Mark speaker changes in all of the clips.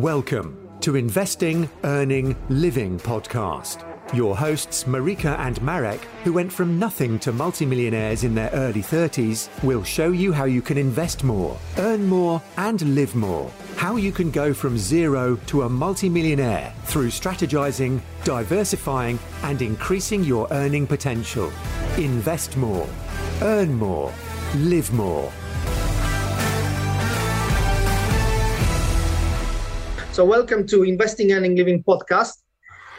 Speaker 1: Welcome to Investing, Earning, Living podcast. Your hosts, Marika and Marek, who went from nothing to multimillionaires in their early 30s, will show you how you can invest more, earn more, and live more. How you can go from zero to a multimillionaire through strategizing, diversifying, and increasing your earning potential. Invest more, earn more, live more.
Speaker 2: So, welcome to Investing Earning Living podcast.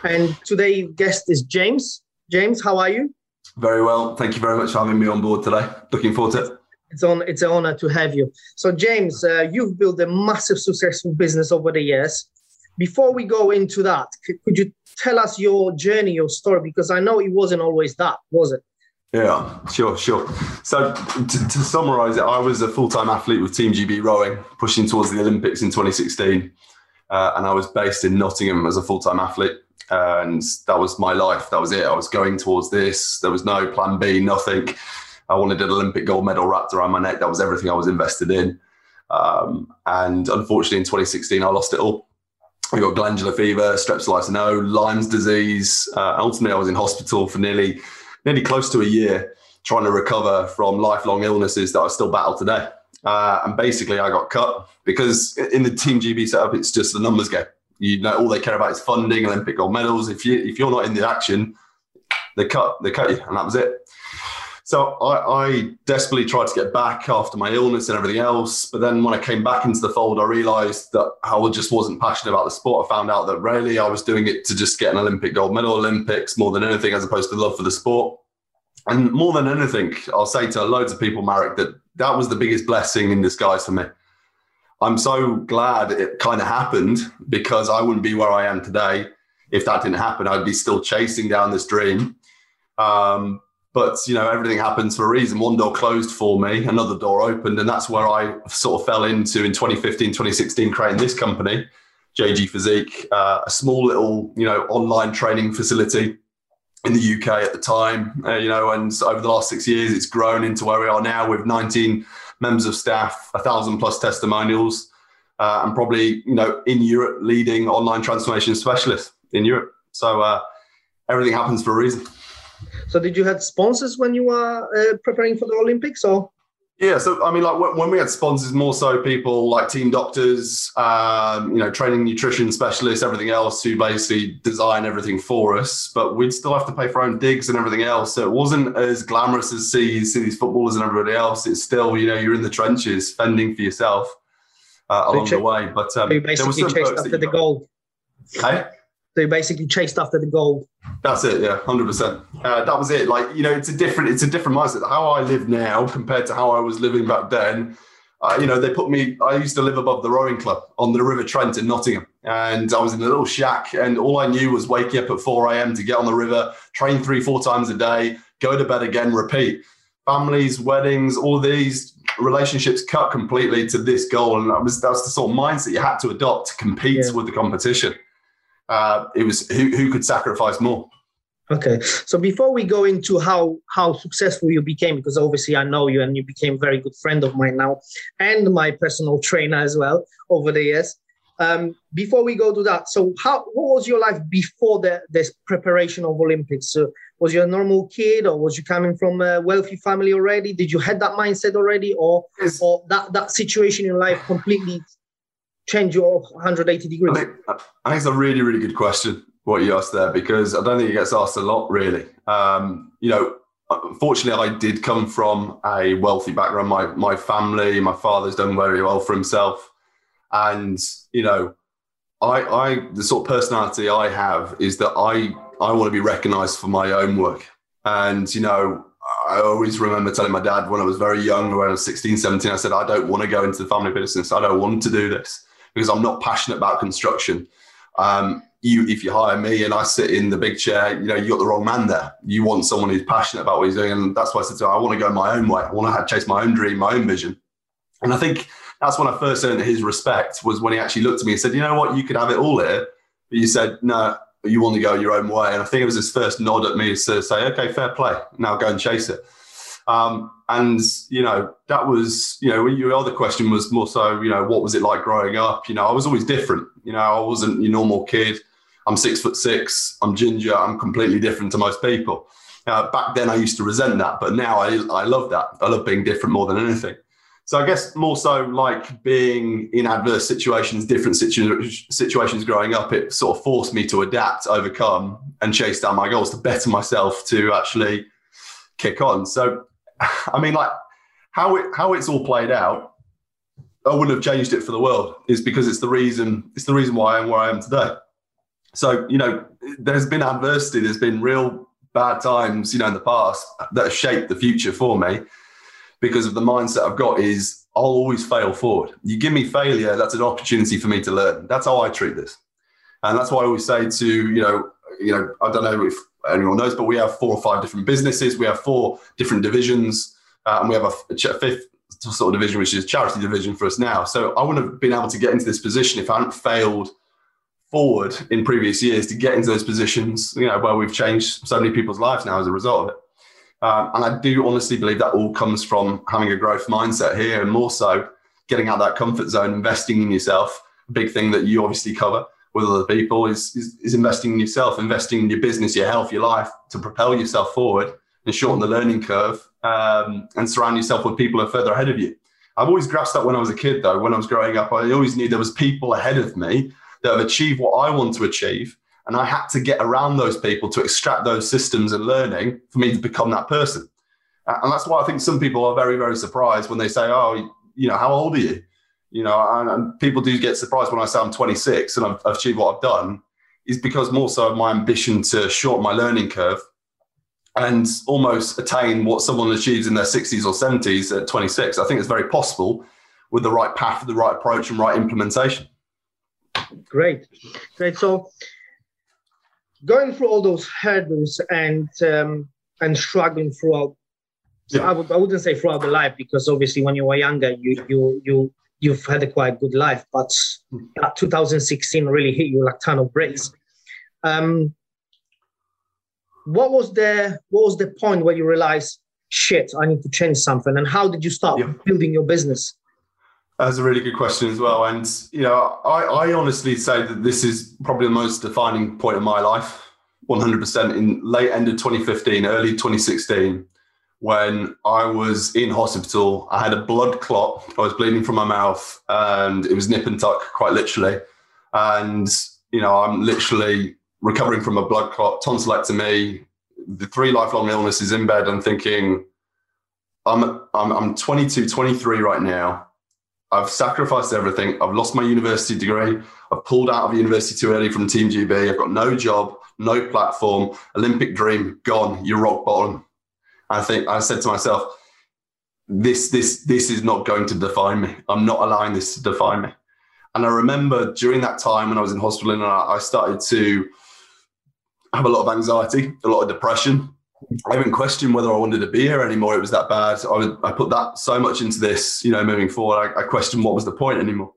Speaker 2: And today, guest is James. James, how are you?
Speaker 3: Very well. Thank you very much for having me on board today. Looking forward to it.
Speaker 2: It's on. It's an honor to have you. So, James, uh, you've built a massive, successful business over the years. Before we go into that, could you tell us your journey, your story? Because I know it wasn't always that, was it?
Speaker 3: Yeah, sure, sure. So to, to summarize it, I was a full-time athlete with Team GB rowing, pushing towards the Olympics in 2016 uh, and I was based in Nottingham as a full time athlete. And that was my life. That was it. I was going towards this. There was no plan B, nothing. I wanted an Olympic gold medal wrapped around my neck. That was everything I was invested in. Um, and unfortunately, in 2016, I lost it all. I got glandular fever, streptolysis no, Lyme's disease. Uh, ultimately, I was in hospital for nearly, nearly close to a year, trying to recover from lifelong illnesses that I still battle today. Uh, and basically, I got cut because in the Team GB setup, it's just the numbers game. You know, all they care about is funding, Olympic gold medals. If you if you're not in the action, they cut they cut you, and that was it. So I, I, desperately tried to get back after my illness and everything else. But then when I came back into the fold, I realised that I just wasn't passionate about the sport. I found out that really I was doing it to just get an Olympic gold medal, Olympics more than anything, as opposed to love for the sport. And more than anything, I'll say to loads of people, Marek, that that was the biggest blessing in disguise for me. I'm so glad it kind of happened because I wouldn't be where I am today if that didn't happen. I'd be still chasing down this dream. Um, but you know, everything happens for a reason. One door closed for me, another door opened, and that's where I sort of fell into in 2015, 2016, creating this company, JG Physique, uh, a small little you know online training facility in the UK at the time, uh, you know, and over the last six years, it's grown into where we are now with 19 members of staff, a thousand plus testimonials, uh, and probably, you know, in Europe, leading online transformation specialist in Europe. So uh, everything happens for a reason.
Speaker 2: So, did you have sponsors when you were uh, preparing for the Olympics, or?
Speaker 3: Yeah, so I mean, like when we had sponsors, more so people like team doctors, um, you know, training nutrition specialists, everything else, who basically design everything for us. But we'd still have to pay for our own digs and everything else. So it wasn't as glamorous as see, see these footballers and everybody else. It's still, you know, you're in the trenches, fending for yourself uh, along the way. But um,
Speaker 2: so you basically chased after the goal.
Speaker 3: Hey?
Speaker 2: They basically chased after the gold.
Speaker 3: That's it, yeah, hundred uh, percent. That was it. Like you know, it's a different, it's a different mindset. How I live now compared to how I was living back then. Uh, you know, they put me. I used to live above the rowing club on the River Trent in Nottingham, and I was in a little shack. And all I knew was waking up at four a.m. to get on the river, train three, four times a day, go to bed again, repeat. Families, weddings, all these relationships cut completely to this goal, and that was that's the sort of mindset you had to adopt to compete yeah. with the competition uh, it was who, who could sacrifice more.
Speaker 2: Okay, so before we go into how how successful you became, because obviously I know you and you became a very good friend of mine now, and my personal trainer as well over the years. Um, before we go to that, so how what was your life before the this preparation of Olympics? So was you a normal kid, or was you coming from a wealthy family already? Did you had that mindset already, or yes. or that that situation in life completely change your 180 degrees? I think,
Speaker 3: I think it's a really, really good question what you asked there because I don't think it gets asked a lot, really. Um, you know, unfortunately, I did come from a wealthy background. My my family, my father's done very well for himself, and you know, I I the sort of personality I have is that I I want to be recognised for my own work, and you know. I always remember telling my dad when I was very young, was 16, 17, I said, I don't want to go into the family business. I don't want to do this because I'm not passionate about construction. Um, you, if you hire me and I sit in the big chair, you know, you got the wrong man there. You want someone who's passionate about what he's doing. And that's why I said to him, I want to go my own way. I want to chase my own dream, my own vision. And I think that's when I first earned his respect was when he actually looked at me and said, you know what, you could have it all here. But you said, no, you want to go your own way. And I think it was his first nod at me to say, okay, fair play. Now go and chase it. Um, and you know that was you know your other question was more so you know what was it like growing up? You know I was always different. You know I wasn't your normal kid. I'm six foot six. I'm ginger. I'm completely different to most people. Uh, back then I used to resent that, but now I I love that. I love being different more than anything. So I guess more so like being in adverse situations, different situ- situations growing up, it sort of forced me to adapt, overcome, and chase down my goals to better myself to actually kick on. So, I mean, like how it how it's all played out, I wouldn't have changed it for the world. Is because it's the reason it's the reason why I am where I am today. So you know, there's been adversity, there's been real bad times, you know, in the past that have shaped the future for me because of the mindset I've got is I'll always fail forward. You give me failure, that's an opportunity for me to learn. That's how I treat this. And that's why I always say to, you know, you know, I don't know if anyone knows, but we have four or five different businesses. We have four different divisions, uh, and we have a, fifth sort of division, which is charity division for us now. So I wouldn't have been able to get into this position if I hadn't failed forward in previous years to get into those positions, you know, where we've changed so many people's lives now as a result of it. Um, and I do honestly believe that all comes from having a growth mindset here and more so getting out that comfort zone, investing in yourself. Big thing that you obviously cover with other people is, is, is investing in yourself, investing in your business, your health, your life to propel yourself forward and shorten the learning curve um, and surround yourself with people who are further ahead of you. I've always grasped that when I was a kid, though. When I was growing up, I always knew there was people ahead of me that have achieved what I want to achieve and I had to get around those people to extract those systems and learning for me to become that person. And that's why I think some people are very, very surprised when they say, Oh, you know, how old are you? You know, and, and people do get surprised when I say I'm 26 and I've, I've achieved what I've done, is because more so my ambition to shorten my learning curve and almost attain what someone achieves in their 60s or 70s at 26. I think it's very possible with the right path, the right approach, and right implementation.
Speaker 2: Great, great. So, going through all those hurdles and um, and struggling throughout. So yeah. I, would, I wouldn't say throughout the life because obviously when you were younger, you you you you've had a quite good life, but hmm. 2016 really hit you like a ton of bricks. Um, what was the what was the point where you realized shit i need to change something and how did you start yeah. building your business
Speaker 3: that's a really good question as well. And, you know, I, I honestly say that this is probably the most defining point of my life, 100% in late end of 2015, early 2016, when I was in hospital. I had a blood clot. I was bleeding from my mouth and it was nip and tuck, quite literally. And, you know, I'm literally recovering from a blood clot, tonsillectomy, the three lifelong illnesses in bed. I'm thinking, I'm, I'm, I'm 22, 23 right now. I've sacrificed everything. I've lost my university degree. I've pulled out of university too early from Team GB. I've got no job, no platform, Olympic dream gone. You're rock bottom. I think I said to myself, this, this, this is not going to define me. I'm not allowing this to define me. And I remember during that time when I was in hospital and I started to have a lot of anxiety, a lot of depression, I even questioned whether I wanted to be here anymore. It was that bad. I, I put that so much into this, you know, moving forward. I, I questioned what was the point anymore.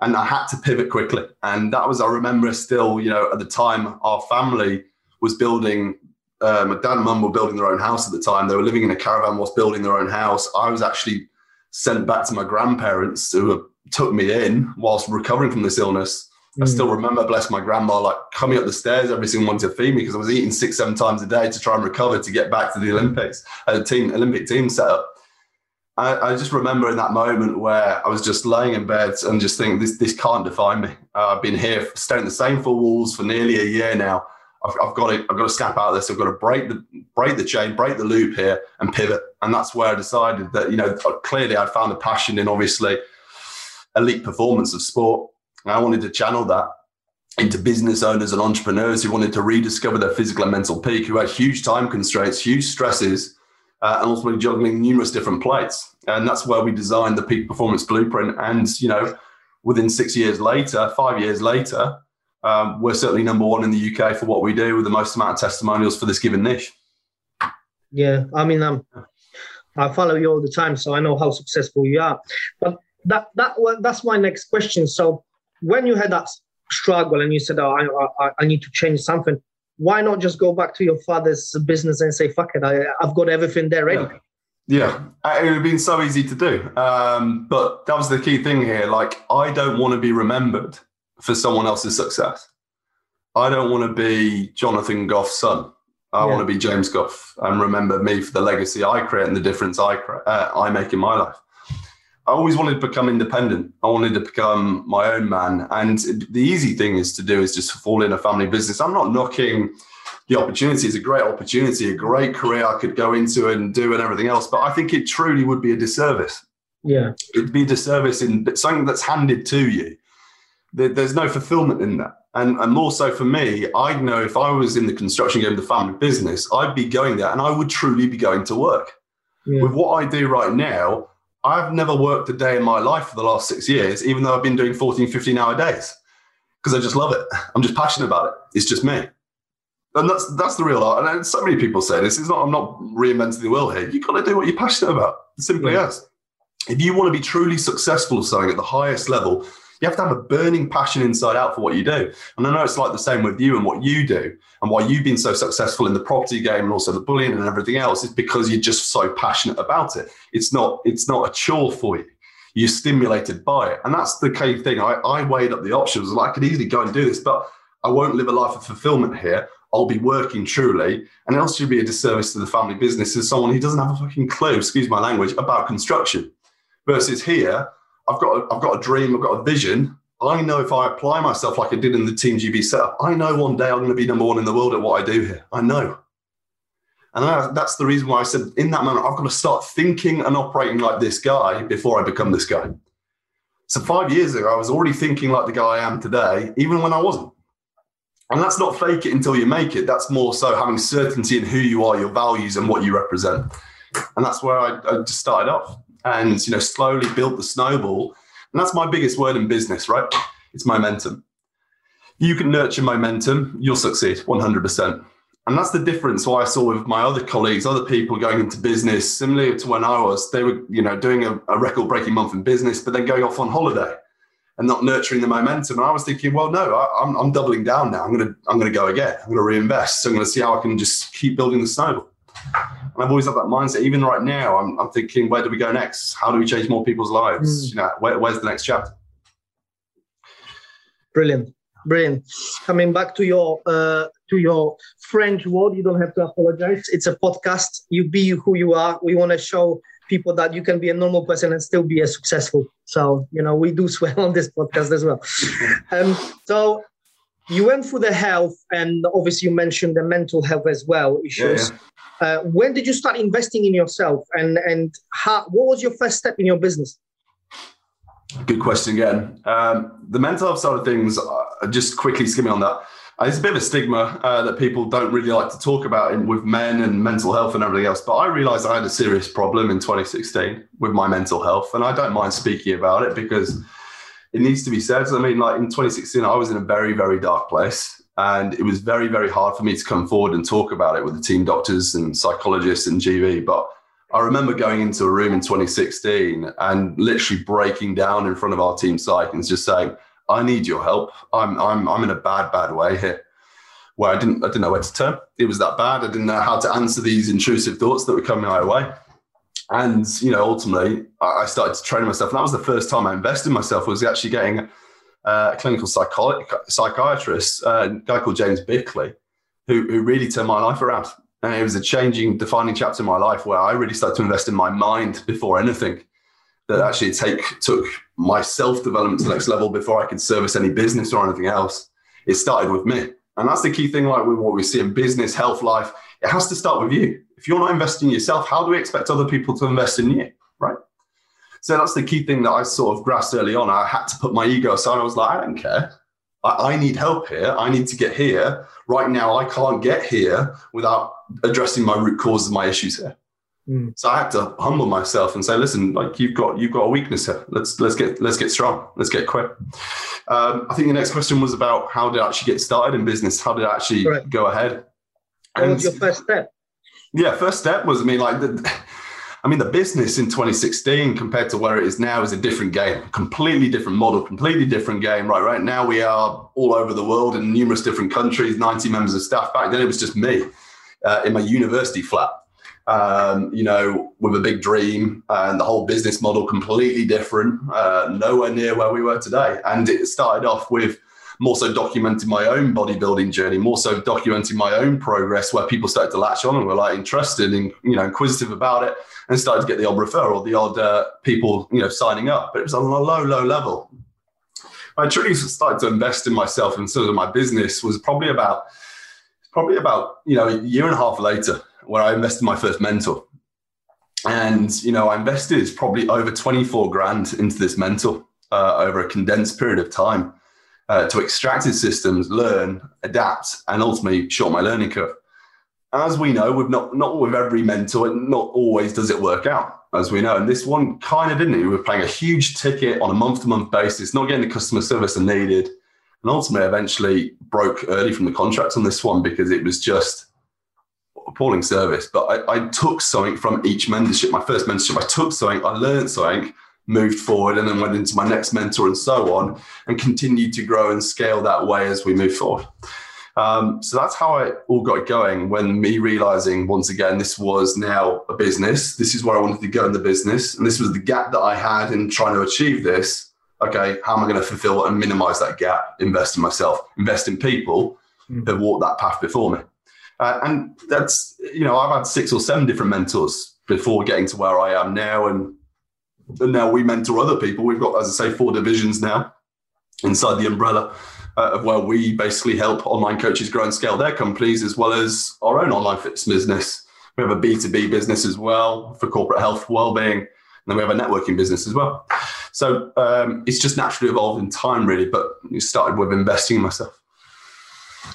Speaker 3: And I had to pivot quickly. And that was, I remember still, you know, at the time, our family was building, uh, my dad and mum were building their own house at the time. They were living in a caravan whilst building their own house. I was actually sent back to my grandparents who took me in whilst recovering from this illness I still mm. remember, bless my grandma, like coming up the stairs every single morning to feed me because I was eating six, seven times a day to try and recover to get back to the Olympics, a team Olympic team setup. I, I just remember in that moment where I was just laying in bed and just thinking, this this can't define me. Uh, I've been here, staring the same four walls for nearly a year now. I've, I've, got to I've got to snap out of this. I've got to break the break the chain, break the loop here, and pivot. And that's where I decided that you know clearly I'd found a passion in obviously elite performance of sport I wanted to channel that into business owners and entrepreneurs who wanted to rediscover their physical and mental peak, who had huge time constraints, huge stresses, uh, and ultimately juggling numerous different plates. And that's where we designed the peak performance blueprint. And, you know, within six years later, five years later, um, we're certainly number one in the UK for what we do with the most amount of testimonials for this given niche.
Speaker 2: Yeah, I mean, um, I follow you all the time, so I know how successful you are. But that that that's my next question. So when you had that struggle and you said, "Oh, I, I, I need to change something," why not just go back to your father's business and say, "Fuck it, I, have got everything there ready." Yeah.
Speaker 3: Yeah, uh, it would have been so easy to do. Um, but that was the key thing here. Like, I don't want to be remembered for someone else's success. I don't want to be Jonathan Goff's son. I yeah. want to be James Goff and remember me for the legacy I create and the difference I create, uh, I make in my life. I always wanted to become independent. I wanted to become my own man. And the easy thing is to do is just fall in a family business. I'm not knocking the opportunity. It's a great opportunity, a great career I could go into and do and everything else. But I think it truly would be a disservice.
Speaker 2: Yeah.
Speaker 3: It'd be a disservice in something that's handed to you. There's no fulfillment in that. And, and more so for me, I'd know if I was in the construction game, the family business, I'd be going there and I would truly be going to work. Yeah. With what I do right now, I've never worked a day in my life for the last six years, even though I've been doing 14, 15 hour days because I just love it. I'm just passionate about it. It's just me. And that's that's the real art. And so many people say this. Is not. I'm not reinventing the wheel here. You've got to do what you're passionate about. Simply yeah. as. If you want to be truly successful at something at the highest level, you have to have a burning passion inside out for what you do. And I know it's like the same with you and what you do, and why you've been so successful in the property game and also the bullion and everything else is because you're just so passionate about it. It's not it's not a chore for you. You're stimulated by it, and that's the key thing. I, I weighed up the options. I could easily go and do this, but I won't live a life of fulfillment here. I'll be working truly, and it also be a disservice to the family business as someone who doesn't have a fucking clue, excuse my language, about construction. Versus here, I've got a, I've got a dream, I've got a vision. I know if I apply myself like I did in the Team GB setup, I know one day I'm going to be number one in the world at what I do here. I know. And that's the reason why I said in that moment, I've got to start thinking and operating like this guy before I become this guy. So five years ago, I was already thinking like the guy I am today, even when I wasn't. And that's not fake it until you make it. That's more so having certainty in who you are, your values, and what you represent. And that's where I, I just started off and you know slowly built the snowball. And that's my biggest word in business, right? It's momentum. You can nurture momentum, you'll succeed 100%. And that's the difference why I saw with my other colleagues, other people going into business, similar to when I was, they were, you know, doing a, a record breaking month in business, but then going off on holiday and not nurturing the momentum. And I was thinking, well, no, I, am doubling down now. I'm gonna I'm gonna go again. I'm gonna reinvest. So I'm gonna see how I can just keep building the snowball. And I've always had that mindset. Even right now, I'm, I'm thinking, where do we go next? How do we change more people's lives? Mm. You know, where, where's the next chapter?
Speaker 2: Brilliant, brilliant. Coming back to your uh, to your French word, you don't have to apologize. It's a podcast. You be who you are. We want to show people that you can be a normal person and still be a successful. So you know we do swear on this podcast as well. um, so you went through the health, and obviously you mentioned the mental health as well issues. Yeah, yeah. Uh, when did you start investing in yourself, and and how? What was your first step in your business?
Speaker 3: Good question again. Um, the mental health side of things, uh, just quickly skimming on that. Uh, it's a bit of a stigma uh, that people don't really like to talk about in, with men and mental health and everything else. But I realized I had a serious problem in 2016 with my mental health, and I don't mind speaking about it because it needs to be said. I mean, like in 2016, I was in a very, very dark place, and it was very, very hard for me to come forward and talk about it with the team doctors and psychologists and GB. But I remember going into a room in 2016 and literally breaking down in front of our team psych and just saying I need your help. I'm I'm I'm in a bad bad way here, where I didn't I didn't know where to turn. It was that bad. I didn't know how to answer these intrusive thoughts that were coming my way. And you know, ultimately, I started to train myself, and that was the first time I invested in myself. Was actually getting Uh, a clinical psycho- psychiatrist, uh, a guy called James Bickley, who who really turned my life around. And it was a changing, defining chapter in my life where I really started to invest in my mind before anything that actually take took my self development to the next level before I could service any business or anything else. It started with me, and that's the key thing. Like with what we see in business, health, life, it has to start with you. If you're not investing in yourself, how do we expect other people to invest in you, right? So that's the key thing that I sort of grasped early on. I had to put my ego aside. I was like, I don't care. I, I need help here. I need to get here. Right now, I can't get here without addressing my root causes of my issues here. Mm. So I had to humble myself and say, listen, like you've got you've got a weakness here. Let's let's get let's get strong. Let's get quick. Um, I think the next question was about how did I actually get started in business? How did I actually Correct. go ahead?
Speaker 2: What and, was your first step?
Speaker 3: Yeah, first step was I mean like the, I mean the business in 2016 compared to where it is now is a different game, completely different model, completely different game. Right, right now we are all over the world in numerous different countries, 90 members of staff. Back then it was just me uh, in my university flat um, you know, with a big dream and the whole business model completely different, uh, nowhere near where we were today. And it started off with more so documenting my own bodybuilding journey, more so documenting my own progress, where people started to latch on and were like interested and you know inquisitive about it, and started to get the odd referral, the odd uh, people you know signing up. But it was on a low, low level. I truly started to invest in myself and sort of my business was probably about probably about you know a year and a half later where I invested my first mentor. And, you know, I invested probably over 24 grand into this mentor uh, over a condensed period of time uh, to extract his systems, learn, adapt, and ultimately short my learning curve. As we know, with not, not with every mentor, not always does it work out, as we know. And this one kind of didn't. We were paying a huge ticket on a month to month basis, not getting the customer service I needed. And ultimately, eventually broke early from the contract on this one because it was just appalling service, but I, I, took something from each mentorship. My first mentorship, I took something, I learned something, moved forward, and then went into my next mentor and so on, and continued to grow and scale that way as we move forward. Um, so that's how I all got going. When me realizing once again this was now a business, this is where I wanted to go in the business, and this was the gap that I had in trying to achieve this. Okay, how am I going to fulfill and minimize that gap? Invest in myself, invest in people mm. that walked that path before me. Uh, and that's, you know, I've had six or seven different mentors before getting to where I am now. And, and now we mentor other people. We've got, as I say, four divisions now inside the umbrella uh, of where we basically help online coaches grow and scale their companies as well as our own online fitness business. We have a B2B business as well for corporate health, well-being, and then we have a networking business as well. So um, it's just naturally evolved in time, really. But it started with investing in myself.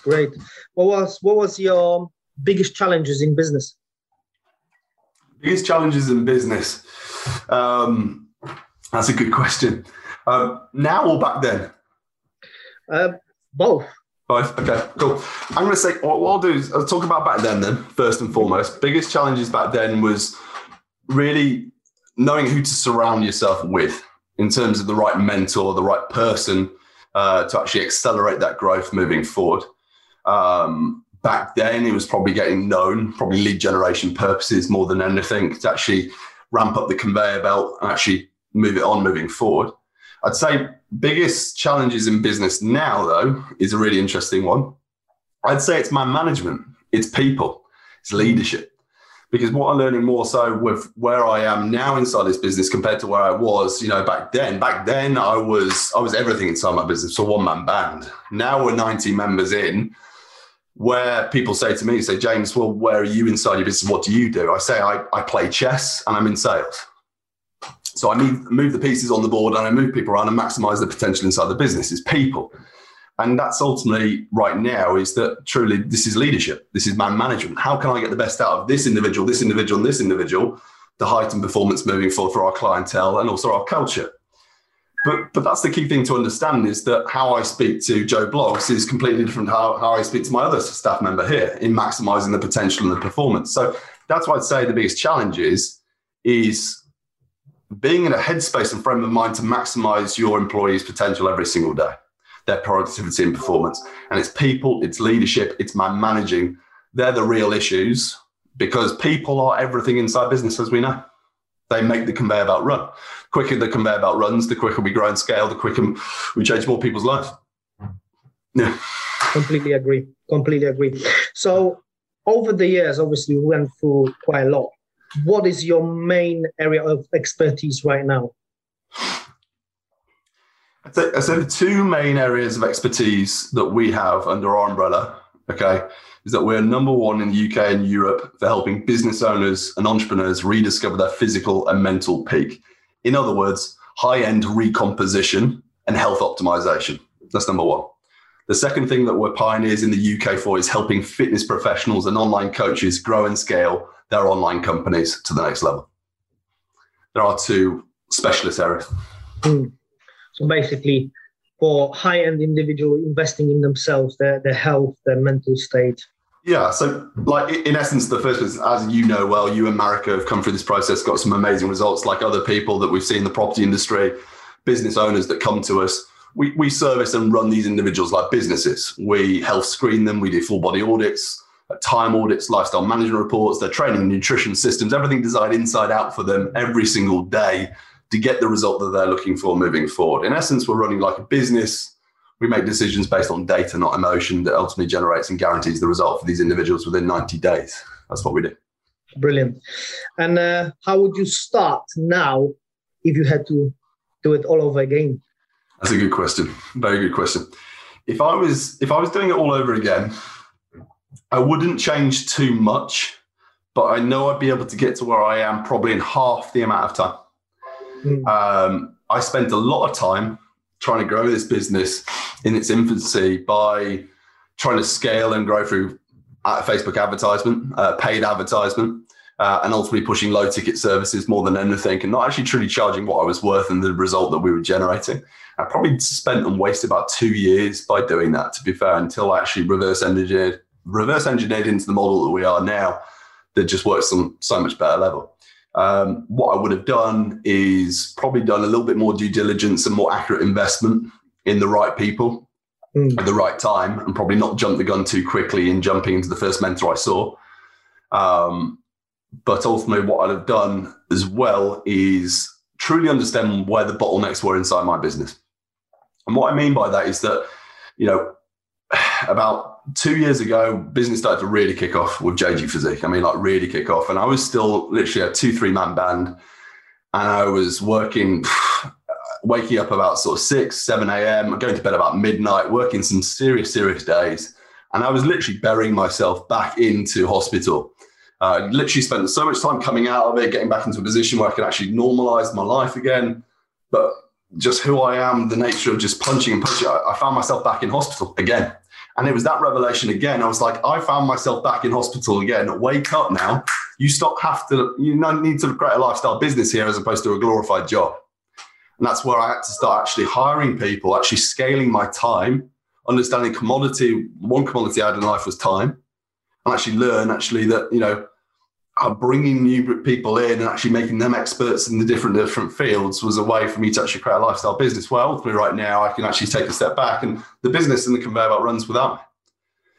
Speaker 2: Great. What was what was your biggest challenges in business?
Speaker 3: Biggest challenges in business. Um, that's a good question. Um, now or back then?
Speaker 2: Uh, both.
Speaker 3: Both. Okay, cool. I'm going to say what, what I'll do is I'll talk about back then. Then first and foremost, biggest challenges back then was really knowing who to surround yourself with in terms of the right mentor, the right person uh, to actually accelerate that growth moving forward. Um, back then, it was probably getting known, probably lead generation purposes more than anything to actually ramp up the conveyor belt and actually move it on moving forward. I'd say biggest challenges in business now, though, is a really interesting one. I'd say it's man management, it's people, it's leadership. Because what I'm learning more so with where I am now inside this business compared to where I was, you know, back then. Back then, I was I was everything inside my business, a one man band. Now we're 90 members in where people say to me, say, James, well, where are you inside your business? What do you do? I say, I, I play chess and I'm in sales. So I move, move the pieces on the board and I move people around and maximize the potential inside the business is people. And that's ultimately right now is that truly this is leadership. This is man management. How can I get the best out of this individual, this individual, and this individual to heighten performance moving forward for our clientele and also our culture? But but that's the key thing to understand is that how I speak to Joe Bloggs is completely different how, how I speak to my other staff member here in maximizing the potential and the performance. So that's why I'd say the biggest challenge is is being in a headspace and frame of mind to maximize your employees' potential every single day, their productivity and performance. And it's people, it's leadership, it's man managing. They're the real issues because people are everything inside business, as we know they make the conveyor belt run. Quicker the conveyor belt runs, the quicker we grow and scale, the quicker we change more people's lives. Yeah.
Speaker 2: Completely agree. Completely agree. So over the years, obviously, we went through quite a lot. What is your main area of expertise right now?
Speaker 3: I'd say, I'd say the two main areas of expertise that we have under our umbrella, okay, is that we're number one in the UK and Europe for helping business owners and entrepreneurs rediscover their physical and mental peak. In other words, high end recomposition and health optimization. That's number one. The second thing that we're pioneers in the UK for is helping fitness professionals and online coaches grow and scale their online companies to the next level. There are two specialist areas.
Speaker 2: Mm. So basically, for high-end individual investing in themselves, their their health, their mental state.
Speaker 3: Yeah, so like in essence, the first is as you know well, you and Marika have come through this process, got some amazing results. Like other people that we've seen in the property industry, business owners that come to us, we we service and run these individuals like businesses. We health screen them, we do full body audits. Uh, time audits, lifestyle management reports, their training nutrition systems, everything designed inside out for them every single day to get the result that they're looking for moving forward. In essence, we're running like a business. We make decisions based on data, not emotion, that ultimately generates and guarantees the result for these individuals within 90 days. That's what we do.
Speaker 2: Brilliant. And uh, how would you start now if you had to do it all over again?
Speaker 3: That's a good question. Very good question. If I was if I was doing it all over again, I wouldn't change too much, but I know I'd be able to get to where I am probably in half the amount of time. Mm. Um, I spent a lot of time trying to grow this business in its infancy by trying to scale and grow through uh, Facebook advertisement, uh, paid advertisement, uh, and ultimately pushing low ticket services more than anything, and not actually truly charging what I was worth and the result that we were generating. I probably spent and wasted about two years by doing that, to be fair, until I actually reverse engineered reverse engineered into the model that we are now that just works on so much better level. Um, what I would have done is probably done a little bit more due diligence and more accurate investment in the right people mm. at the right time, and probably not jump the gun too quickly in jumping into the first mentor I saw. Um, but ultimately, what I'd have done as well is truly understand where the bottlenecks were inside my business. And what I mean by that is that, you know, about two years ago, business started to really kick off with JG Physique. I mean, like really kick off. And I was still literally a two, three man band. And I was working, waking up about sort of 6, 7 a.m., going to bed about midnight, working some serious, serious days. And I was literally burying myself back into hospital. Uh, literally spent so much time coming out of it, getting back into a position where I could actually normalize my life again. But just who I am, the nature of just punching and punching, I, I found myself back in hospital again. And it was that revelation again. I was like, I found myself back in hospital again. Wake up now. You stop have to, you need to create a lifestyle business here as opposed to a glorified job. And that's where I had to start actually hiring people, actually scaling my time, understanding commodity. One commodity I had in life was time. And actually learn actually that, you know, bringing new people in and actually making them experts in the different different fields was a way for me to actually create a lifestyle business. Well, ultimately, right now, I can actually take a step back, and the business and the conveyor belt runs without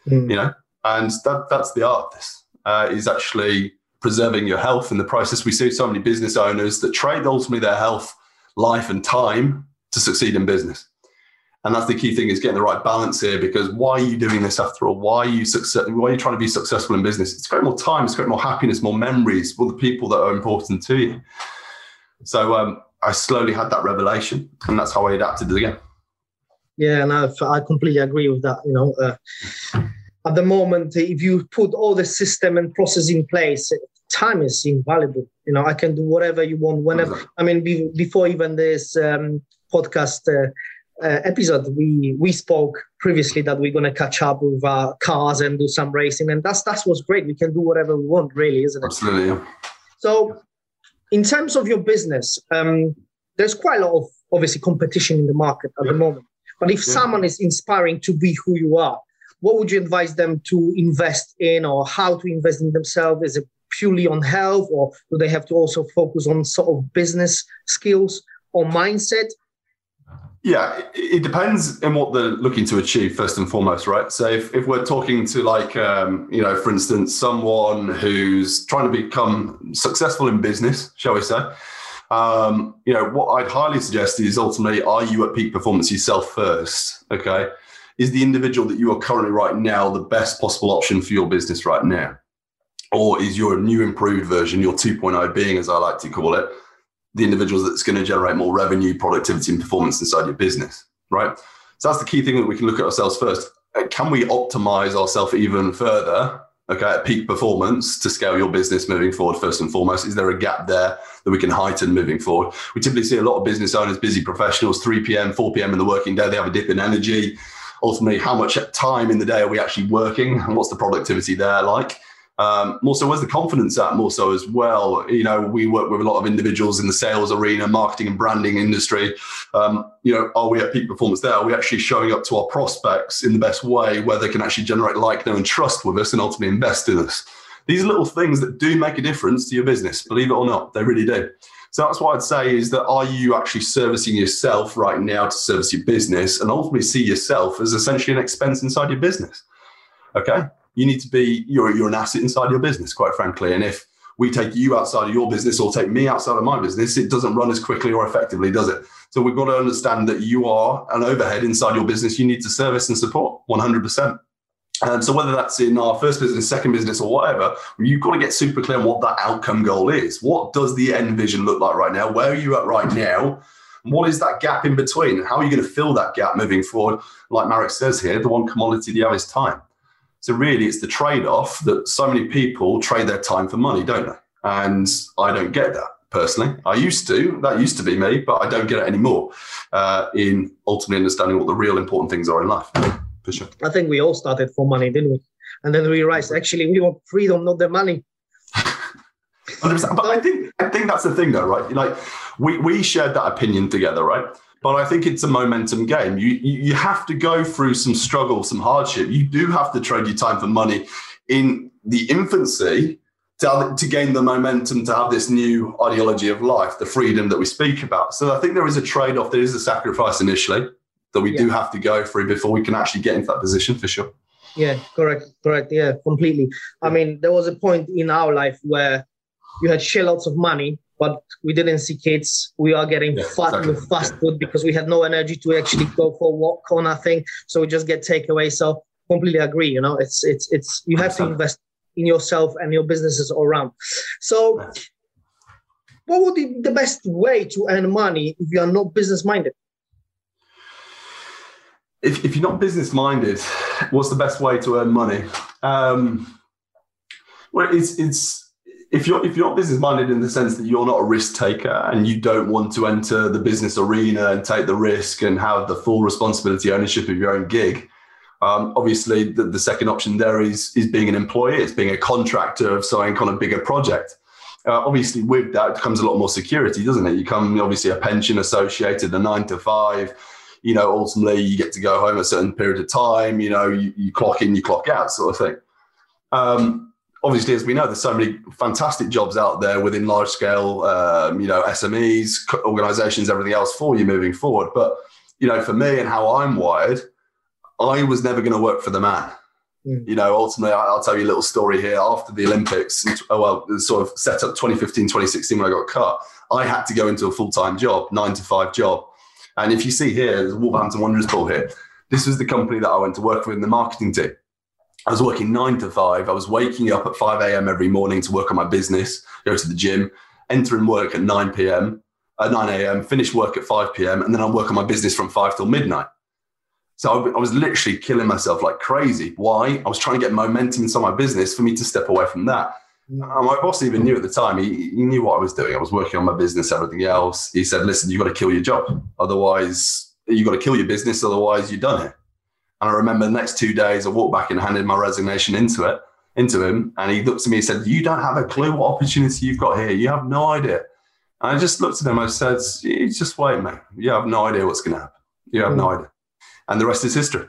Speaker 3: me. Mm. You know, and that that's the art. Of this uh, is actually preserving your health in the process. We see so many business owners that trade ultimately their health, life, and time to succeed in business. And that's the key thing is getting the right balance here because why are you doing this after all? Why are you success why are you trying to be successful in business? It's create more time, it's create more happiness, more memories for the people that are important to you. So um, I slowly had that revelation and that's how I adapted it again.
Speaker 2: Yeah, and I, I completely agree with that. You know, uh, at the moment, if you put all the system and process in place, time is invaluable. You know, I can do whatever you want whenever. I mean, be, before even this um, podcast, uh, uh, episode, we we spoke previously that we're going to catch up with uh, cars and do some racing, and that's that's what's great. We can do whatever we want, really, isn't it?
Speaker 3: Absolutely.
Speaker 2: So, in terms of your business, um, there's quite a lot of obviously competition in the market at yeah. the moment. But if yeah. someone is inspiring to be who you are, what would you advise them to invest in, or how to invest in themselves? Is it purely on health, or do they have to also focus on sort of business skills or mindset?
Speaker 3: Yeah, it depends on what they're looking to achieve first and foremost, right? So if, if we're talking to like, um, you know, for instance, someone who's trying to become successful in business, shall we say, um, you know, what I'd highly suggest is ultimately, are you at peak performance yourself first? Okay. Is the individual that you are currently right now the best possible option for your business right now? Or is your new improved version, your 2.0 being, as I like to call it, the individuals that's going to generate more revenue, productivity, and performance inside your business, right? So that's the key thing that we can look at ourselves first. Uh, can we optimize ourselves even further, okay, at peak performance to scale your business moving forward, first and foremost? Is there a gap there that we can heighten moving forward? We typically see a lot of business owners, busy professionals, 3 p.m., 4 p.m. in the working day, they have a dip in energy. Ultimately, how much time in the day are we actually working and what's the productivity there like? Um, more so, where's the confidence at? More so as well. You know, we work with a lot of individuals in the sales arena, marketing and branding industry. Um, you know, are we at peak performance there? Are we actually showing up to our prospects in the best way where they can actually generate like, know, and trust with us and ultimately invest in us? These little things that do make a difference to your business, believe it or not, they really do. So that's what I'd say is that are you actually servicing yourself right now to service your business and ultimately see yourself as essentially an expense inside your business? Okay you need to be you're you're an asset inside your business, quite frankly. And if we take you outside of your business or take me outside of my business, it doesn't run as quickly or effectively, does it? So we've got to understand that you are an overhead inside your business. You need to service and support 100%. And so whether that's in our first business, second business, or whatever, you've got to get super clear on what that outcome goal is. What does the end vision look like right now? Where are you at right now? What is that gap in between? How are you going to fill that gap moving forward? Like Marek says here, the one commodity you have is time. So really, it's the trade-off that so many people trade their time for money, don't they? And I don't get that personally. I used to. That used to be me, but I don't get it anymore. Uh, in ultimately understanding what the real important things are in life. For sure.
Speaker 2: I think we all started for money, didn't we? And then we realized actually we want freedom, not the money.
Speaker 3: but I think I think that's the thing, though, right? Like we we shared that opinion together, right? But I think it's a momentum game. You, you have to go through some struggle, some hardship. You do have to trade your time for money in the infancy to, to gain the momentum to have this new ideology of life, the freedom that we speak about. So I think there is a trade off. There is a sacrifice initially that we yeah. do have to go through before we can actually get into that position for sure.
Speaker 2: Yeah, correct, correct. Yeah, completely. I mean, there was a point in our life where you had lots of money but we didn't see kids. We are getting yeah, fat exactly. with fast food because we had no energy to actually go for a walk or nothing. So we just get takeaway. So completely agree. You know, it's it's it's you have to invest in yourself and your businesses all around. So what would be the best way to earn money if you are not business minded?
Speaker 3: If, if you're not business minded, what's the best way to earn money? Um, well, it's it's if you're if you're not business minded in the sense that you're not a risk taker and you don't want to enter the business arena and take the risk and have the full responsibility ownership of your own gig, um, obviously the, the, second option there is is being an employee, it's being a contractor of some kind of bigger project. Uh, obviously, with that comes a lot more security, doesn't it? You come obviously a pension associated, a nine to five. You know, ultimately you get to go home a certain period of time. You know, you, you clock in, you clock out, sort of thing. Um, obviously, as we know, there's so many fantastic jobs out there within large scale, um, you know, SMEs, organizations, everything else for you moving forward. But, you know, for me and how I'm wired, I was never going to work for the man. Mm. You know, ultimately, I'll tell you a little story here. After the Olympics, oh, well, sort of set up 2015, 2016 when I got cut, I had to go into a full time job, nine to five job. And if you see here, there's Wolverhampton Wanderers ball here. This was the company that I went to work with in the marketing team. I was working nine to five. I was waking up at 5 a.m. every morning to work on my business, go to the gym, entering work at 9 p.m., at uh, 9 a.m., finish work at 5 p.m., and then I'd work on my business from 5 till midnight. So I was literally killing myself like crazy. Why? I was trying to get momentum inside my business for me to step away from that. Mm. And my boss even knew at the time, he, he knew what I was doing. I was working on my business, everything else. He said, listen, you've got to kill your job. Otherwise, you've got to kill your business. Otherwise, you're done here. And I remember the next two days, I walked back and handed my resignation into it, into him. And he looked at me and said, You don't have a clue what opportunity you've got here. You have no idea. And I just looked at him. I said, Just wait, mate. You have no idea what's going to happen. You have mm. no idea. And the rest is history.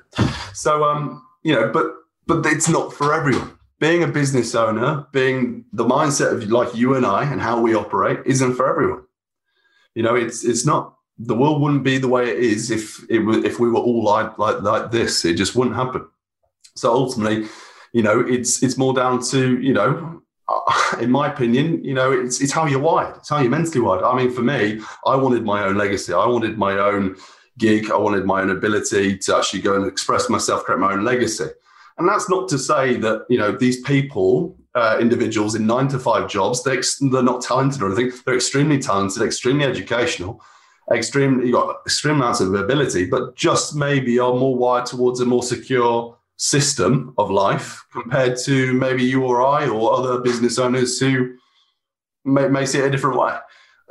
Speaker 3: So, um, you know, but but it's not for everyone. Being a business owner, being the mindset of like you and I and how we operate isn't for everyone. You know, it's it's not the world wouldn't be the way it is if it was if we were all like like like this. It just wouldn't happen. So ultimately, you know, it's it's more down to you know, in my opinion, you know, it's it's how you're wired. It's how you're mentally wired. I mean, for me, I wanted my own legacy. I wanted my own gig. I wanted my own ability to actually go and express myself, create my own legacy. And that's not to say that you know these people, uh, individuals in nine to five jobs, they're, they're not talented or anything. They're extremely talented, extremely educational extreme you got extreme amounts of ability, but just maybe are more wired towards a more secure system of life compared to maybe you or I or other business owners who may, may see it a different way.